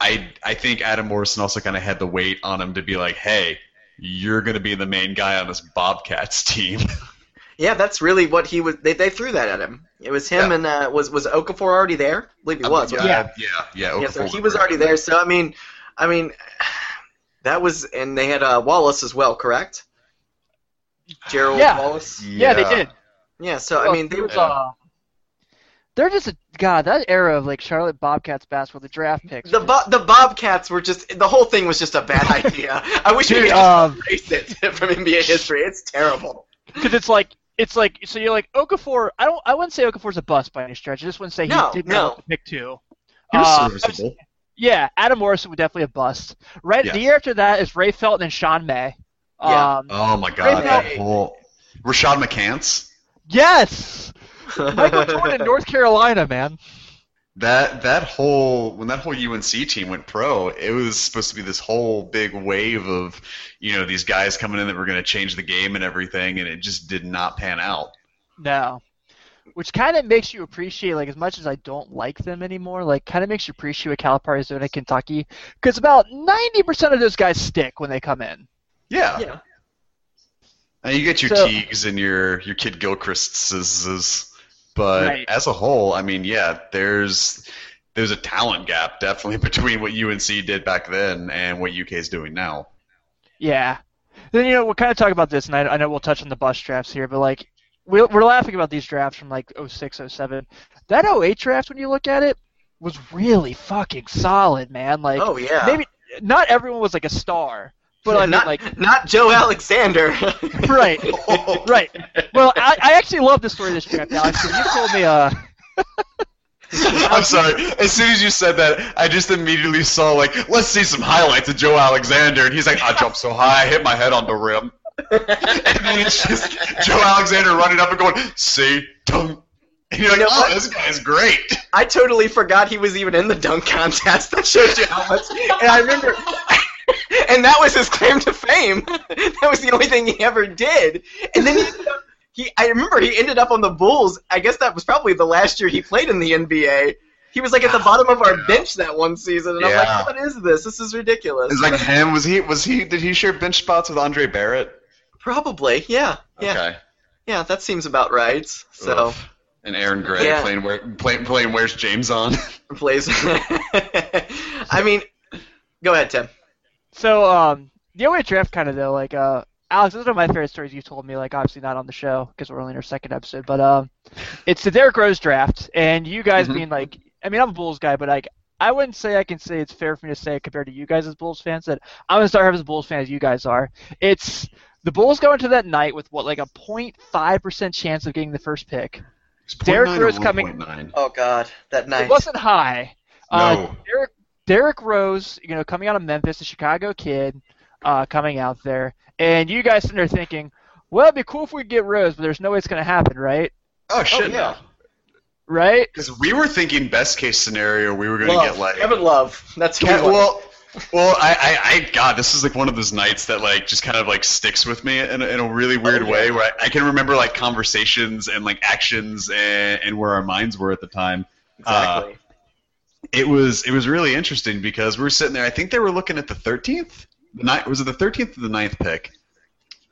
I I think Adam Morrison also kind of had the weight on him to be like, hey, you're going to be the main guy on this Bobcats team. Yeah, that's really what he was. They, they threw that at him. It was him Yeah. and uh, was was Okafor already there? I believe he was. yeah, wasn't yeah, yeah. he? yeah. So he was already there. So I mean, I mean, that was and they had uh, Wallace as well, correct? Gerald Yeah. Wallace. yeah, they did. Yeah. So I mean, they there was, Yeah. uh, they're just a god. That era of like Charlotte Bobcats basketball, the draft picks. The Bo- the Bobcats were just the whole thing was just a bad idea. I wish we could um, just erase it from NBA history. It's terrible. because it's like it's like so you're like Okafor. I don't. I wouldn't say Okafor's a bust by any stretch. I just wouldn't say he No, did no. not pick two. He was Uh, serviceable. Yeah, Adam Morrison would definitely a bust. Right, Yes. the year after that is Ray Felton and Sean May. Yeah. Um, Oh my god, that whole Rashad McCants. yes, Michael Jordan, in North Carolina, man. That that whole when that whole UNC team went pro, it was supposed to be this whole big wave of you know these guys coming in that were going to change the game and everything, and it just did not pan out. No. Which kind of makes you appreciate, like, as much as I don't like them anymore, like, kind of makes you appreciate Calipari, Arizona, Kentucky, because about 90% of those guys stick when they come in. Yeah, Yeah. and you get your So- Teagues and your your Kid Gilchrist's, but Right. as a whole, I mean, yeah, there's there's a talent gap definitely between what UNC did back then and what UK is doing now. Yeah. Then, you know, we'll kind of talk about this, and I, I know we'll touch on the bus drafts here, but, like, we're, we're laughing about these drafts from, like, 06, 07. That 08 draft, when you look at it, was really fucking solid, man. Like, Oh yeah. maybe not everyone was, like, a star, but, I mean, not like, not Joe Alexander. right. Right. Well, I, I actually love the story of this draft, Alex. 'cause You told me, uh, I'm sorry. As soon as you said that, I just immediately saw like, let's see some highlights of Joe Alexander, and he's like, I jumped so high, I hit my head on the rim, and then it's just Joe Alexander running up and going, see, dunk, and you're like, You know oh, what? this guy's great. I totally forgot he was even in the dunk contest. That shows you how much. And I remember, and that was his claim to fame. That was the only thing he ever did. And then he, up, he I remember he ended up on the Bulls. I guess that was probably the last year he played in the NBA. He was like at the oh, bottom of our bench that one season, and I'm like, what is this? This is ridiculous. It's like him. Was he? Was he? Did he share bench spots with Andre Barrett? Probably, yeah, yeah, Okay. yeah. That seems about right. So Oof. And Aaron Gray Yeah. playing where playing Where's James on? plays. I mean, go ahead, Tim. So, um, the OA draft kind of though, like, uh, Alex, this is one of my favorite stories you told me. Like, obviously not on the show because we're only in our second episode, but um, it's the Derrick Rose draft, and you guys Mhm. being like, I mean, I'm a Bulls guy, but like, I wouldn't say I can say it's fair for me to say compared to you guys as Bulls fans that I'm gonna start having as a Bulls fan as you guys are. It's the Bulls go into that night with what like a 0.5 percent chance of getting the first pick. It's Derrick Rose coming- 1.9. Oh God, that night. It wasn't high. Uh, No. Derrick, Derrick Rose, you know, coming out of Memphis, a Chicago kid, uh, coming out there, and you guys sitting there thinking, well, it'd be cool if we get Rose, but there's no way it's going to happen, right? Oh shit! yeah. Right? Because we were thinking best case scenario, we were going to get like Kevin Love. That's who Ke- well, well, I, I, I, God, this is like one of those nights that like just kind of like sticks with me in, a- in a really weird Oh, yeah. way, where I, I can remember like conversations and like actions and, and where our minds were at the time. exactly. It was it was really interesting because we were sitting there. I think they were looking at the thirteenth. Ni- was it the thirteenth or the 9th pick?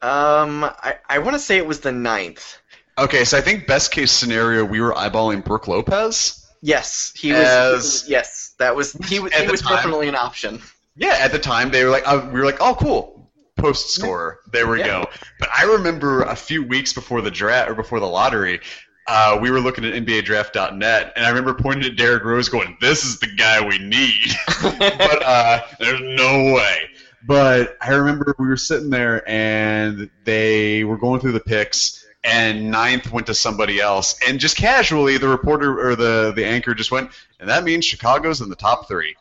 um, I, I want to say it was the ninth. Okay, so I think best case scenario, we were eyeballing Brook Lopez. Yes, he was. As- yes, that was. He, was- At he the was time. definitely an option. Yeah, at the time they were like, uh, we were like, oh, cool, post scorer. There we Yeah. go. But I remember a few weeks before the draft or before the lottery, uh, we were looking at NBA NBADraft.net, and I remember pointing at Derrick Rose, going, "This is the guy we need." but uh, there's no way. But I remember we were sitting there, and they were going through the picks. And ninth went to somebody else, and just casually, the reporter or the the anchor just went, and that means Chicago's in the top three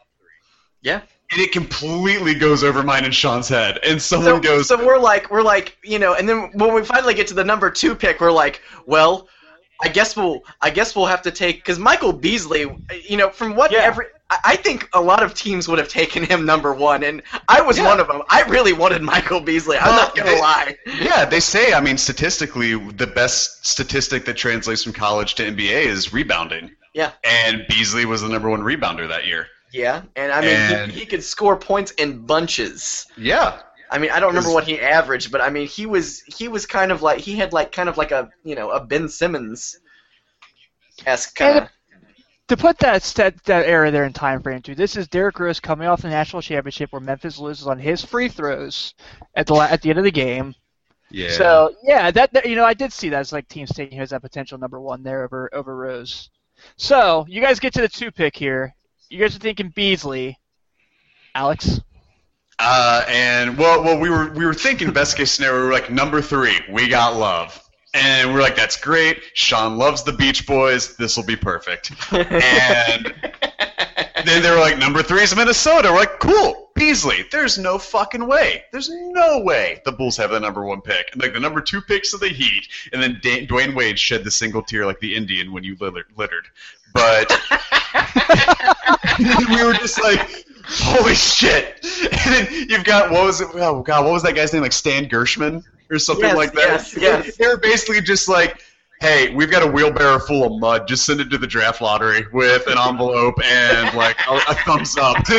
yeah. and it completely goes over mine and Sean's head. And So, someone goes, so we're like, we're like, you know, and then when we finally get to the number two pick, we're like, well, I guess we'll, I guess we'll have to take because Michael Beasley, you know, from what Yeah. every, I think a lot of teams would have taken him number one, and I was Yeah. one of them. I really wanted Michael Beasley. I'm Well, not gonna they- lie. "Yeah." They say, I mean, statistically, the best statistic that translates from college to NBA is rebounding. Yeah. And Beasley was the number one rebounder that year. Yeah, and I mean, And- he, he could score points in bunches. Yeah. I mean, I don't remember Is- what he averaged, but I mean, he was he was kind of like he had like kind of like a you know a Ben Simmons esque kind of. To put that that, that era there in time frame too, this is Derrick Rose coming off the national championship where Memphis loses on his free throws at the at the end of the game. Yeah. So yeah, that, that you know I did see that as like teams taking him as that potential number one there over over Rose. So you guys get to the two pick here. You guys are thinking Beasley. Alex. Uh, and well, well, we were we were thinking best case scenario. We were like number three, we got love, and we're like, that's great. Sean loves the Beach Boys. This will be perfect. And then they were like, number three is Minnesota. We're like, cool, Beasley. There's no fucking way. There's no way the Bulls have the number one pick. And like the number two picks of the Heat, and then da- Dwyane Wade shed the single tear like the Indian when you littered. littered. But we were just like, holy shit! And then you've got what was it? Oh god, what was that guy's name? Like Stan Gershman or something Yes, like that. yes, yes. They're basically just like. Hey, we've got a wheelbarrow full of mud. Just send it to the draft lottery with an envelope and like a, a thumbs up.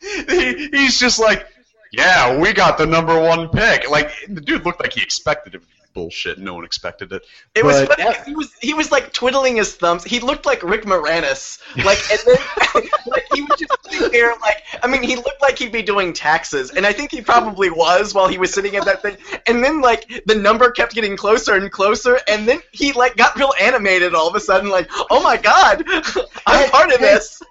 he, he's just like, yeah, we got the number one pick. Like the dude looked like he expected it. Bullshit. No one expected it. It was But- funny. 'cause He was he was like twiddling his thumbs. He looked like Rick Moranis. Like and then like he was just sitting there like I mean he looked like he'd be doing taxes, and I think he probably was while he was sitting at that thing. And then like the number kept getting closer and closer, and then he like got real animated all of a sudden. Like oh my god, I'm Hey, part of hey. this.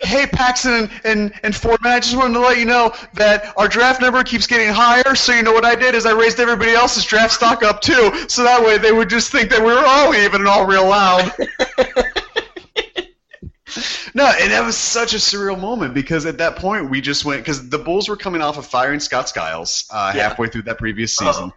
Hey, Paxson and, and, and Forman, I just wanted to let you know that our draft number keeps getting higher, so you know what I did is I raised everybody else's draft stock up too, so that way they would just think that we were all even and all real loud. No, and that was such a surreal moment because at that point we just went because the Bulls were coming off of firing Scott Skiles uh, Yeah. halfway through that previous Oh. season.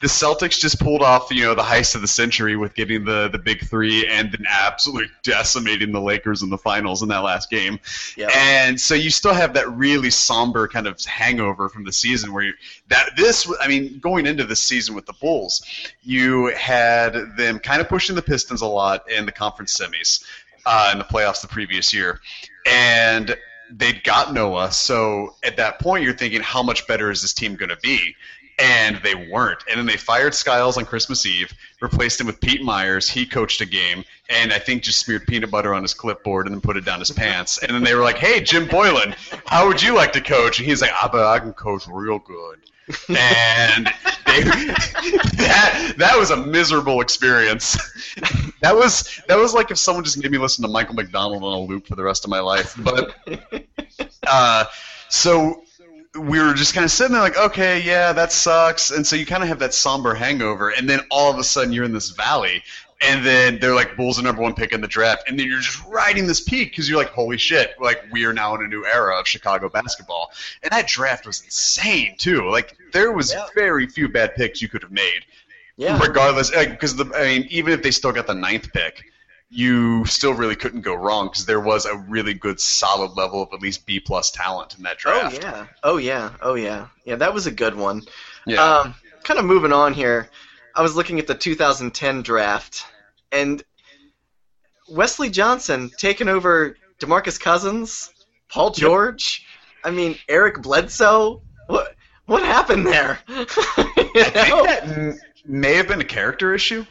The Celtics just pulled off, you know, the heist of the century with getting the the big three and then absolutely decimating the Lakers in the finals in that last game. Yeah. And so you still have that really somber kind of hangover from the season where you, that this I mean going into this season with the Bulls, you had them kind of pushing the Pistons a lot in the conference semis uh, in the playoffs the previous year, and they'd got Noah. So at that point, you're thinking, how much better is this team going to be? And they weren't. And then they fired Skiles on Christmas Eve, replaced him with Pete Myers. He coached a game, and I think just smeared peanut butter on his clipboard and then put it down his pants. And then they were like, "Hey, Jim Boylan, how would you like to coach?" And he's like, "I bet I can coach real good." and they, that that was a miserable experience. that was that was like if someone just made me listen to Michael McDonald on a loop for the rest of my life. But uh, so we were just kind of sitting there like, okay, yeah, that sucks. And so you kind of have that somber hangover, and then all of a sudden you're in this valley. And then they're like Bulls are number one pick in the draft, and then you're just riding this peak because you're like, holy shit, like we are now in a new era of Chicago basketball. And that draft was insane too. Like there was Yeah. very few bad picks you could have made Yeah. regardless because the I mean even if they still got the ninth pick, you still really couldn't go wrong because there was a really good solid level of at least B plus talent in that draft. Oh yeah. Oh yeah. Oh yeah. Yeah, that was a good one. Yeah. Um, kind of moving on here. I was looking at the 2010 draft, and Wesley Johnson taking over DeMarcus Cousins, Paul George. I mean, Eric Bledsoe. What what happened there? You I think that may have been a character issue.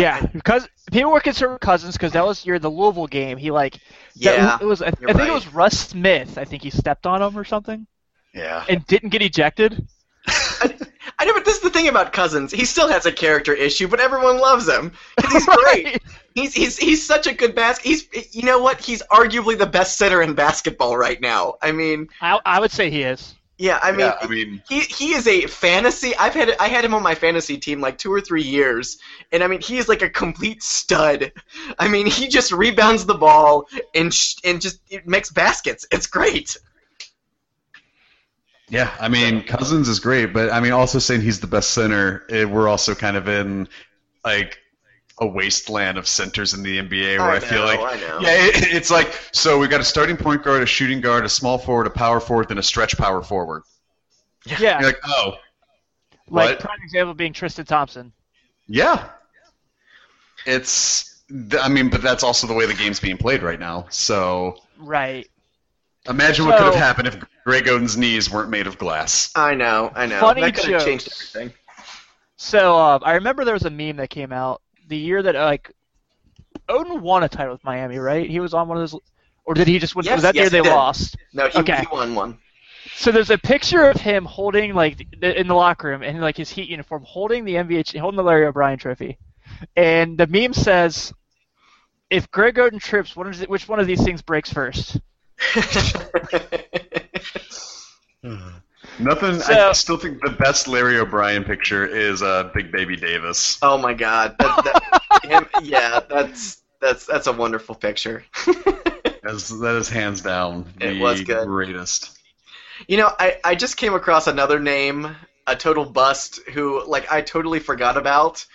Yeah, because people were concerned with Cousins because that was your the Louisville game. He like that- Yeah. it was. I, I think right. it was Russ Smith. I think he stepped on him or something Yeah. and didn't get ejected. I know, but this is the thing about Cousins. He still has a character issue, but everyone loves him 'Cause he's great. He's he's he's such a good bas. He's you know what? He's arguably the best center in basketball right now. I mean, I, I would say he is. Yeah. I mean, yeah, I mean, he he is a fantasy. I've had I had him on my fantasy team like two or three years, and I mean he is like a complete stud. I mean he just rebounds the ball and sh- and just it makes baskets. It's great. yeah, I mean, Cousins is great, but I mean, also saying he's the best center, eh, we're also kind of in like a wasteland of centers in the NBA where I, feel know, like I know. Yeah, it, it's like so we've got a starting point guard, a shooting guard, a small forward, a power forward, then a stretch power forward. Yeah, You're like, oh, like what? prime example being Tristan Thompson. yeah. It's, I mean, but that's also the way the game's being played right now. So Right. imagine what could have happened if Greg Oden's knees weren't made of glass. I know, I know. Funny that could have changed everything. So uh, I remember there was a meme that came out the year that like Oden won a title with Miami, right? He was on one of those, or did he just win? Yes, was that yes, year they did. lost? No, he, Okay. he won one. So there's a picture of him holding like in the locker room in like his Heat uniform, holding the NBA, holding the Larry O'Brien trophy, and the meme says, if Greg Oden trips, what is it, which one of these things breaks first? Nothing. I still think the best Larry O'Brien picture is uh, Big Baby Davis. oh my God. That, that, him, yeah, that's that's that's a wonderful picture. That's, that is hands down the It was good. greatest. You know, I, I just came across another name, a total bust, who like I totally forgot about,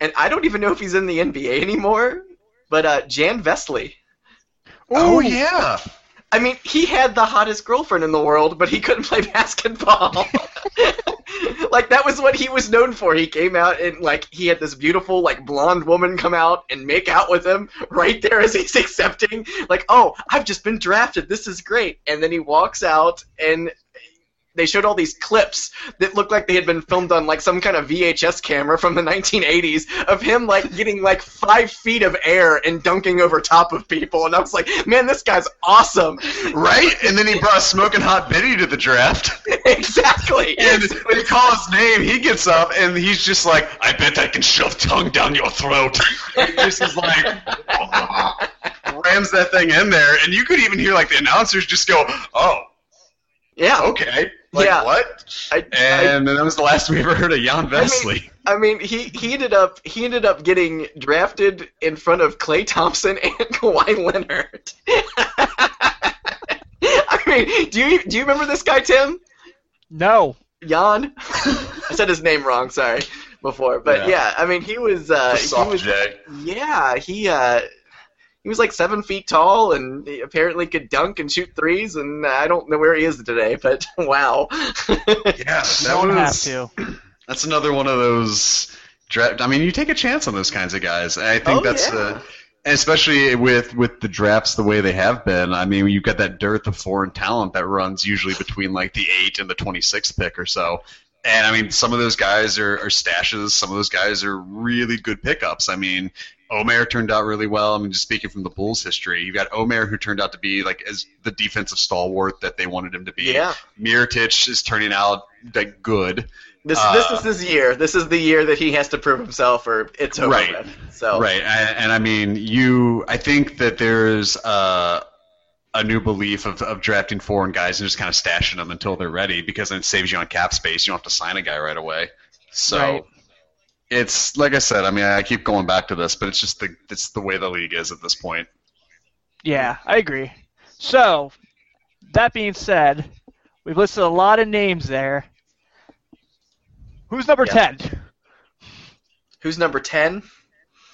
and I don't even know if he's in the NBA anymore. But uh, Jan Vestley. Oh Ooh. yeah. I mean, he had the hottest girlfriend in the world, but he couldn't play basketball. like that was what he was known for. He came out and like he had this beautiful like blonde woman come out and make out with him right there as he's accepting. Like, oh, I've just been drafted. This is great. And then he walks out and they showed all these clips that looked like they had been filmed on like some kind of VHS camera from the 1980s of him like getting like five feet of air and dunking over top of people. And I was like, man, this guy's awesome. Right? And then he brought Smoking Hot Biddy to the draft. exactly. And when you call his name, he gets up and he's just like, I bet I can shove tongue down your throat. this is like, rams that thing in there. And you could even hear like the announcers just go, oh, yeah. okay. Like, Yeah. what? I, I, And then that was the last we ever heard of Jan Vesely. I mean, he, he ended up he ended up getting drafted in front of Klay Thompson and Kawhi Leonard. I mean, do you do you remember this guy, Tim? No. Jan? I said his name wrong. Sorry before, but Yeah. yeah, I mean, he was uh, The he soft was J. yeah he uh. He was like seven feet tall and he apparently could dunk and shoot threes. And I don't know where he is today, but wow. Yeah, that don't have was, to. That's another one of those draft. I mean, you take a chance on those kinds of guys. I think Oh, that's yeah. the, and especially with with the drafts the way they have been. I mean, you've got that dearth of foreign talent that runs usually between like the eight and the twenty sixth pick or so. And I mean, some of those guys are, are stashes. Some of those guys are really good pickups. I mean, Omer turned out really well. I mean, just speaking from the Bulls' history, you've got Omer who turned out to be like as the defensive stalwart that they wanted him to be. yeah. Mirotic is turning out like good. This Uh, this is his year. This is the year that he has to prove himself, or it's over. Right. So Right, and, and I mean, you. I think that there's uh, a new belief of, of drafting foreign guys and just kind of stashing them until they're ready because then it saves you on cap space. You don't have to sign a guy right away. So Right. It's like I said. I mean, I keep going back to this, but it's just the it's the way the league is at this point. Yeah, I agree. So, that being said, we've listed a lot of names there. Who's number Yeah. ten? who's number ten?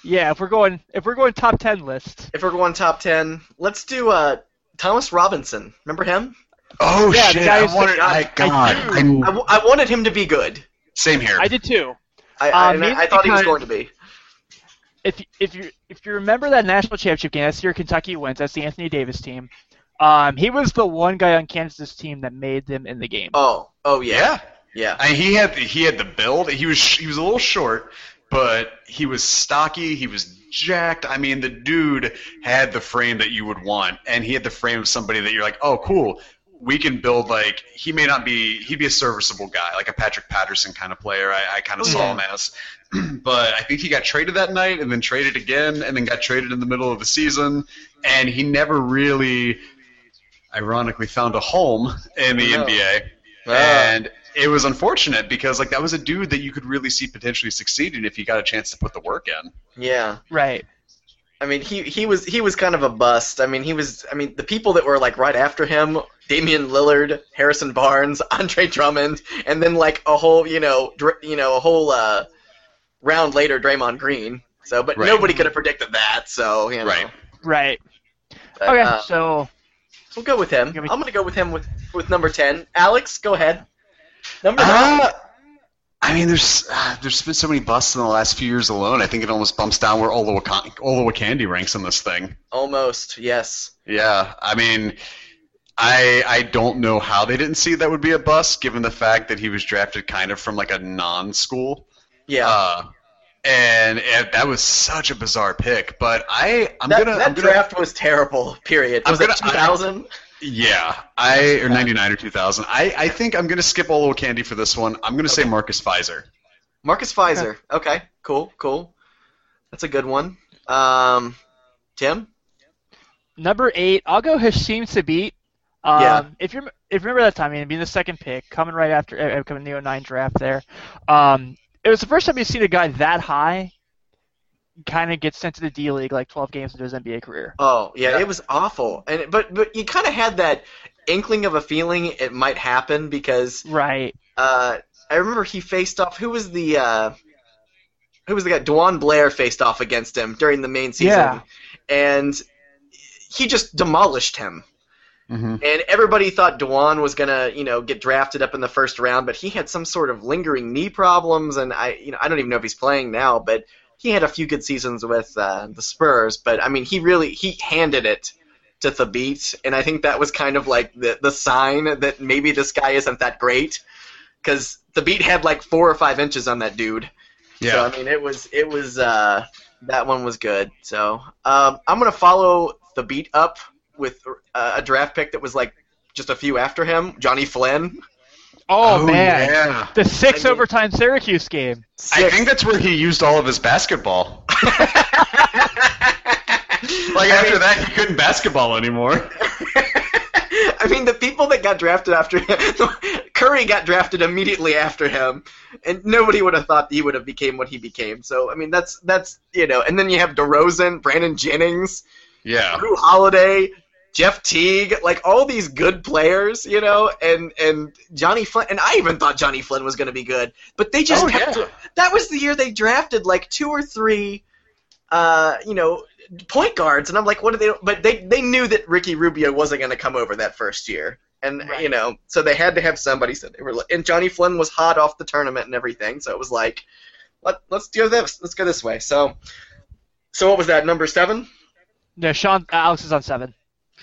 Yeah, if we're going if we're going top ten list. If we're going top ten, let's do uh, Thomas Robinson. Remember him? Oh Yeah, shit! guy I wanted. I- I, God, I do. I, I, w- I wanted him to be good. same here. I did too. I, Uh, I, and I- I thought he was going to be. If if you if you remember that national championship game, that's the year Kentucky wins. That's the Anthony Davis team. Um, he was the one guy on Kansas' team that made them in the game. Oh, oh yeah, yeah. yeah. I, he had he had the build. He was he was a little short, but he was stocky. He was jacked. I mean, the dude had the frame that you would want, and he had the frame of somebody that you're like, oh, cool. We can build like he may not be he'd be a serviceable guy, like a Patrick Patterson kind of player. I, I kind of Oh, saw yeah. him as, but I think he got traded that night, and then traded again, and then got traded in the middle of the season, and he never really, ironically, found a home in the No. NBA and it was unfortunate because like that was a dude that you could really see potentially succeeding if he got a chance to put the work in. yeah. Right. I mean, he, he was he was kind of a bust. I mean, he was. I mean, the people that were like right after him: Damian Lillard, Harrison Barnes, Andre Drummond, and then like a whole you know dr- you know a whole uh, round later, Draymond Green. So, but Right. nobody could have predicted that. So you know. Right. Right. But, Okay. uh, so we'll go with him. I'm gonna go with him with with number ten. Alex, go ahead. Number nine. Uh, I mean, there's uh, there's been so many busts in the last few years alone. I think it almost bumps down where Olowokandi Olowokandi ranks in this thing. Almost. Yes. Yeah, I mean, I I don't know how they didn't see that would be a bust, given the fact that he was drafted kind of from like a non-school. Yeah. Uh, and, and that was such a bizarre pick. But I I'm that gonna that I'm gonna, draft was terrible. Period. I'm Was gonna- 2000? Yeah, I or ninety nine or two thousand. I, I think I'm gonna skip Olo Candy for this one. I'm gonna say Marcus Fizer. Marcus Fizer. Okay. Cool. Cool. That's a good one. Um, Tim? Number eight, I'll go Hasheem Thabeet. Um, Yeah. If you if you remember that time, I mean, being the second pick, coming right after uh, coming in the 09 draft there, um, it was the first time you've seen a guy that high kind of get sent to the D League like 12 games into his NBA career. Oh yeah, Yeah. it was awful. And but but you kind of had that inkling of a feeling it might happen because Right. uh, I remember he faced off. Who was the uh, who was the guy? DeJuan Blair faced off against him during the main season, Yeah. and he just demolished him. Mm-hmm. And everybody thought DeJuan was gonna, you know, get drafted up in the first round, but he had some sort of lingering knee problems, and I, you know, I don't even know if he's playing now, but he had a few good seasons with uh, the Spurs. But I mean, he really he handed it to Thabeet, and I think that was kind of like the the sign that maybe this guy isn't that great, because Thabeet had like four or five inches on that dude. Yeah. So I mean, it was it was uh, that one was good. So um, I'm gonna follow the beat up with uh, a draft pick that was like just a few after him, Johnny Flynn. Oh, man. Yeah. The six I mean- overtime Syracuse game. I think that's where he used all of his basketball. Like I after mean- that, he couldn't basketball anymore. I mean, the people that got drafted after him, Curry got drafted immediately after him, and nobody would have thought he would have became what he became. So, I mean, that's that's you know, and then you have DeRozan, Brandon Jennings, Yeah. Jrue Holiday, Jeff Teague, like all these good players, you know, and and Johnny Flynn, and I even thought Johnny Flynn was going to be good, but they just Oh, kept. yeah. That was the year they drafted like two or three, uh, you know, point guards, and I'm like, what are they? But they they knew that Ricky Rubio wasn't going to come over that first year, and Right. you know, so they had to have somebody. So they were, and Johnny Flynn was hot off the tournament and everything, so it was like, let let's do this, let's go this way. So, so what was that number seven? No, Sean Alex is on seven.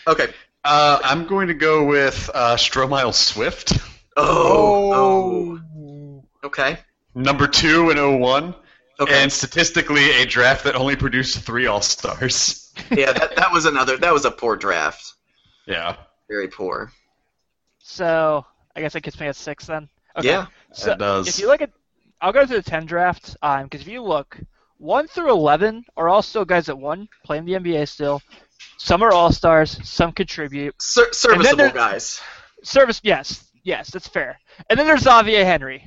Okay. Uh, I'm going to go with uh, Stromile Swift, Oh. oh. Okay. number two in 01, Okay. and statistically a draft that only produced three All Stars. yeah, that, that was another. That was a poor draft. Yeah. Very poor. So I guess that gets me at six then. Okay. Yeah. So It does. if you look at, I'll go to the ten draft. Um, because if you look, one through eleven are all still guys that won playing the NBA still. Some are all stars. Some contribute. Ser- serviceable guys. Service, yes, yes, that's fair. And then there's Xavier Henry.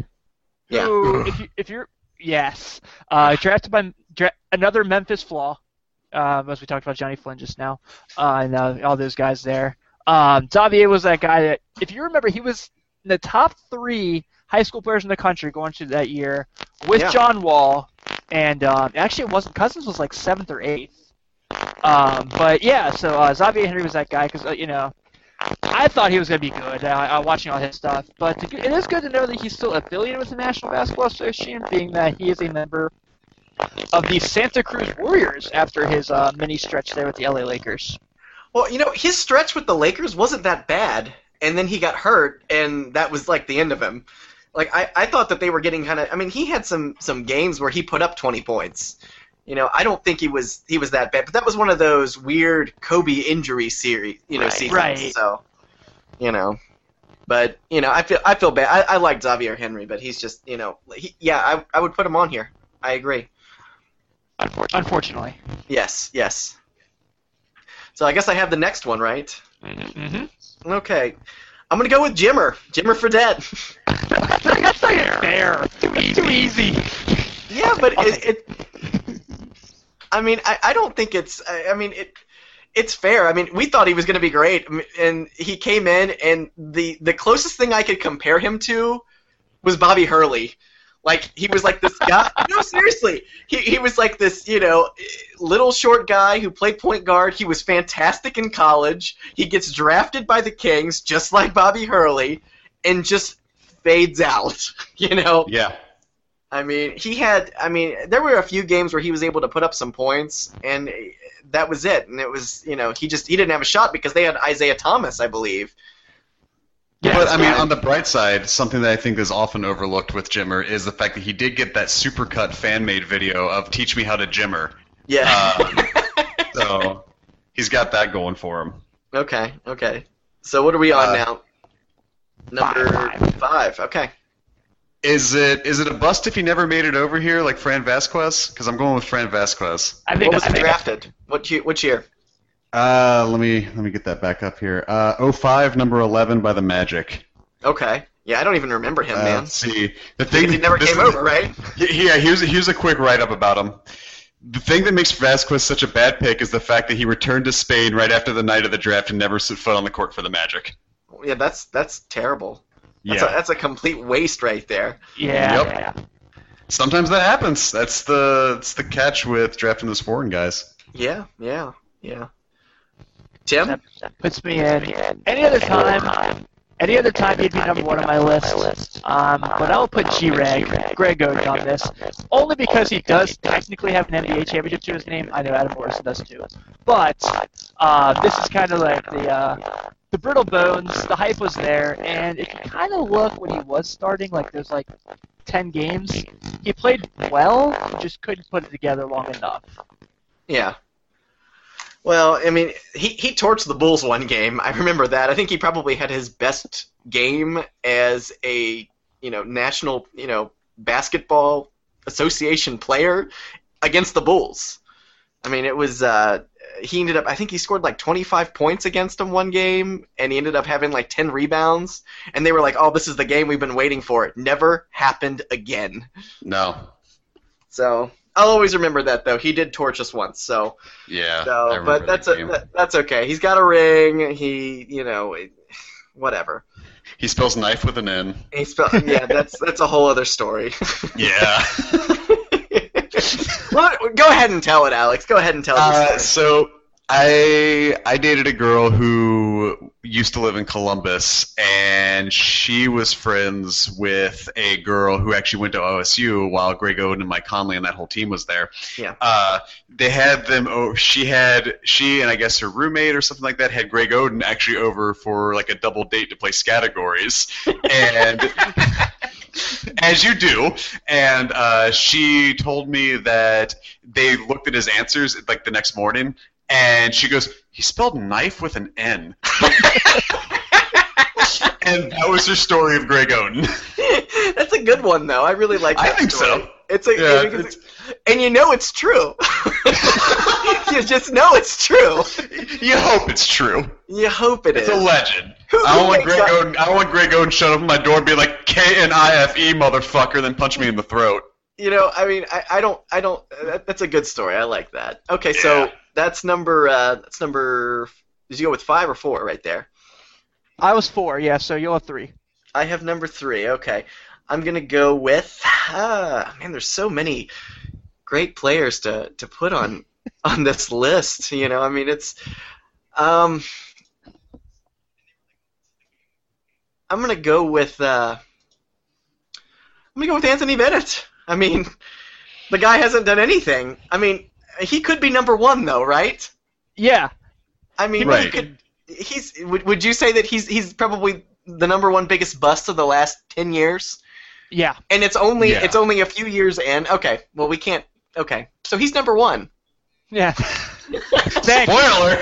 Yeah. Who, if you if you're yes, uh, drafted by dra- another Memphis flaw. Um, as we talked about Johnny Flynn just now, uh, and uh, all those guys there. Um, Xavier was that guy that, if you remember, he was in the top three high school players in the country going through that year with Yeah. John Wall, and um, actually it wasn't Cousins was like seventh or eighth. Um, but yeah, so uh, Xavier Henry was that guy because uh, you know I thought he was going to be good. Uh, uh, watching all his stuff, but it is good to know that he's still affiliated with the National Basketball Association, being that he is a member of the Santa Cruz Warriors after his uh, mini stretch there with the LA Lakers. Well, you know, his stretch with the Lakers wasn't that bad, and then he got hurt, and that was like the end of him. Like I, I thought that they were getting kind of. I mean, he had some some games where he put up 20 points. You know, I don't think he was he was that bad, but that was one of those weird Kobe injury series, you know, Right. seasons. Right. So, you know, but you know, I feel I feel bad. I, I like Xavier Henry, but he's just you know, he, yeah, I I would put him on here. I agree. Unfortunately. Yes, yes. So I guess I have the next one, right? Mm-hmm. Okay. I'm gonna go with Jimmer. Jimmer Fredette. That's not fair. Too easy. Too easy. yeah, but I'll it, it. I mean, I, I don't think it's. I, I mean, it. It's fair. I mean, we thought he was going to be great, and he came in, and the the closest thing I could compare him to was Bobby Hurley. Like he was like this guy. no, seriously, he he was like this, you know, little short guy who played point guard. He was fantastic in college. He gets drafted by the Kings, just like Bobby Hurley, and just fades out. You know. Yeah. I mean, he had. I mean, there were a few games where he was able to put up some points, and that was it. And it was, you know, he just he didn't have a shot because they had Isaiah Thomas, I believe. Yeah, but I mean, yeah. on the bright side, something that I think is often overlooked with Jimmer is the fact that he did get that supercut fan made video of "Teach Me How to Jimmer." Yeah. Um, so he's got that going for him. okay. Okay. So what are we on Uh, now? Number Five. five. Okay. Is it is it a bust if he never made it over here like Fran Vazquez? Because I'm going with Fran Vazquez. I think What was I he think- drafted? What year? Which year? Uh, let me let me get that back up here. Uh, 05, number 11 by the Magic. Okay. Yeah, I don't even remember him, Uh, man. let's see. The thing Because he never this came is- over, right? Yeah, here's here's a quick write up about him. The thing that makes Vazquez such a bad pick is the fact that he returned to Spain right after the night of the draft and never set foot on the court for the Magic. Yeah, that's that's terrible. That's, Yeah. a, that's a complete waste right there. Yeah. Yep. yeah. Sometimes that happens. That's the that's the catch with drafting those foreign guys. Yeah, yeah, yeah. Tim? That, that puts me in. Any other time, any other time he'd be number one on my list. Um, but I'll put G-Reg, Greg Oden on this, only because he does technically have an NBA championship to his name. I know Adam Morrison does too. But uh, this is kind of like the uh, the brittle bones. The hype was there, and if you kind of look when he was starting, like there's like ten games, he played well, just couldn't put it together long enough. Yeah. Well, I mean, he, he torched the Bulls one game. I remember that. I think he probably had his best game as a you know national you know basketball association player against the Bulls. I mean, it was uh, he ended up. I think he scored like 25 points against them one game, and he ended up having like 10 rebounds. And they were like, "Oh, this is the game we've been waiting for." It never happened again. No. So I'll always remember that though. He did torch us once, so. Yeah. So, but that's that a, that, that's okay. He's got a ring. He, you know, whatever. He spells knife with an N. He spelled, yeah, that's that's a whole other story. Yeah. well, go ahead and tell it, Alex. Go ahead and tell Uh, story. so I I dated a girl who used to live in Columbus, and she was friends with a girl who actually went to OSU while Greg Oden and Mike Conley and that whole team was there. Yeah. Uh, they had them. Oh, she had she and I guess her roommate or something like that had Greg Oden actually over for like a double date to play categories, and. As you do, and uh, she told me that they looked at his answers like the next morning, and she goes, "He spelled knife with an N." and that was her story of Greg Oden. that's a good one, though. I really like. It. I think story. so. It's a, Yeah, it's- and you know it's true. you just know it's true. You hope it's true. You hope it It's is. a legend. Who- I don't want Greg that- Oden. I don't want Greg Oden shut up at my door and be like K N I F E motherfucker, then punch me in the throat. You know, I mean, I, I don't, I don't. That, that's a good story. I like that. Okay, so that's number. Uh, that's number. Did you go with five or four right there? I was four, yeah. So you'll have three. I have number three. Okay, I'm gonna go with. Ah, man, there's so many great players to to put on on this list. You know, I mean, it's. Um, I'm gonna go with. Uh, I'm gonna go with Anthony Bennett. I mean, the guy hasn't done anything. I mean, he could be number one though, right? Yeah. I mean, Right. he could. He's. Would, would you say that he's he's probably the number one biggest bust of the last ten years? Yeah. And it's only Yeah. it's only a few years in. Okay, well we can't. Okay, so he's number one. Yeah. Thanks. Spoiler.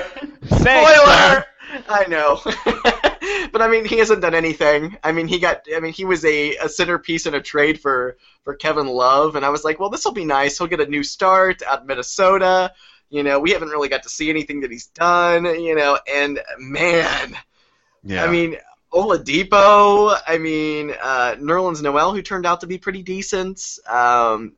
Thanks. Spoiler. I know, but I mean he hasn't done anything. I mean he got. I mean he was a, a centerpiece in a trade for for Kevin Love, and I was like, well this will be nice. He'll get a new start out in Minnesota. You know, we haven't really got to see anything that he's done. You know, and man, Yeah. I mean, Oladipo. I mean, uh, Nerlens Noel, who turned out to be pretty decent. Um,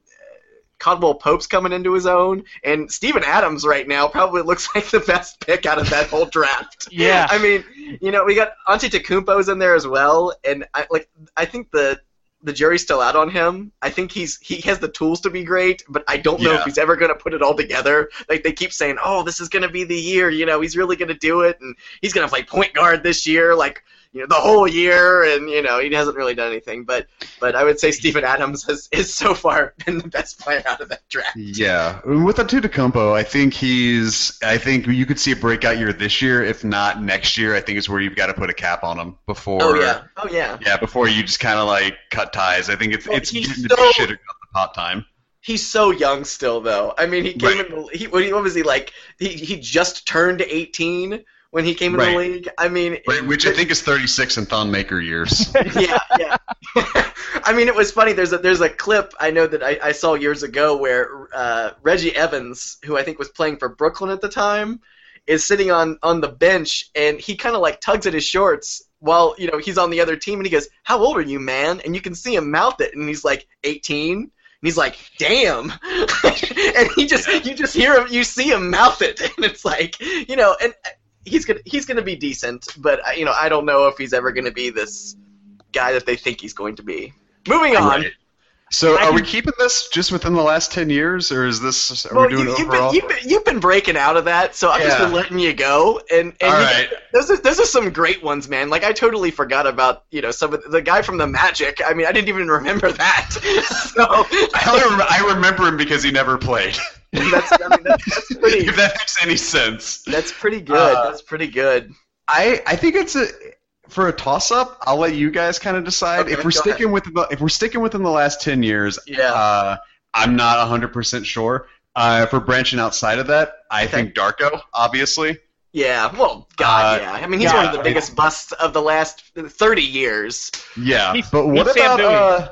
Caldwell Pope's coming into his own, and Steven Adams right now probably looks like the best pick out of that whole draft. Yeah. I mean, you know, we got Antetokounmpo's in there as well, and I like. I think the the jury's still out on him. I think he's he has the tools to be great, but I don't know if he's ever going to put it all together. Like they keep saying, "Oh, this is going to be the year." You know, he's really going to do it, and he's going to play point guard this year, like you know, the whole year. And you know, he hasn't really done anything. But but I would say Steven Adams has is so far been the best player out of that draft. Yeah, with Antetokounmpo, I think he's. I think you could see a breakout year this year, if not next year. I think is where you've got to put a cap on him before. Oh yeah, oh yeah. Yeah, before you just kind of like cut ties. I think it's Well, it's getting to so- be shit about the pot time. He's so young still, though. I mean, he came Right. in. He what, what was he like? He he just turned 18 when he came in the league. I mean, Right, Which I think is 36 in Thon Maker years. yeah, yeah. I mean, it was funny. There's a there's a clip I know that I, I saw years ago where uh, Reggie Evans, who I think was playing for Brooklyn at the time, is sitting on on the bench and he kind of like tugs at his shorts while you know he's on the other team and he goes, "How old are you, man?" And you can see him mouth it and he's like 18. And he's like, "Damn!" and he just you just hear him, you see him mouth it, and it's like, you know, and he's gonna he's gonna be decent, but uh, you know, I don't know if he's ever gonna be this guy that they think he's going to be. Moving on. Right. So I are we keeping this just within the last 10 years, or is this are Well, we doing you, you've, been, you've, been, you've been breaking out of that, so I've just been letting you go. And, and All you- right. those are those are some great ones, man. Like I totally forgot about you know some of the guy from the Magic. I mean, I didn't even remember that. so I, only rem- I remember him because he never played. That's I mean, that's, that's pretty if that makes any sense. that's pretty good. Uh, that's pretty good. I I think it's a for a toss up. I'll let you guys kind of decide Okay, if we're go sticking with the, if we're sticking within the last 10 years. Yeah. Uh, I'm not 100% sure. Uh, if we're branching outside of that, I Okay. think Darko, obviously. Yeah. Well, God, uh, yeah. I mean, he's yeah, one of the I- biggest busts of the last thirty years. Yeah, He's- but what about uh,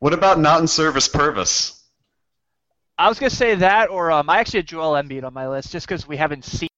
what about not in service Pervis? I was gonna say that, or um, I actually had Joel Embiid on my list just because we haven't seen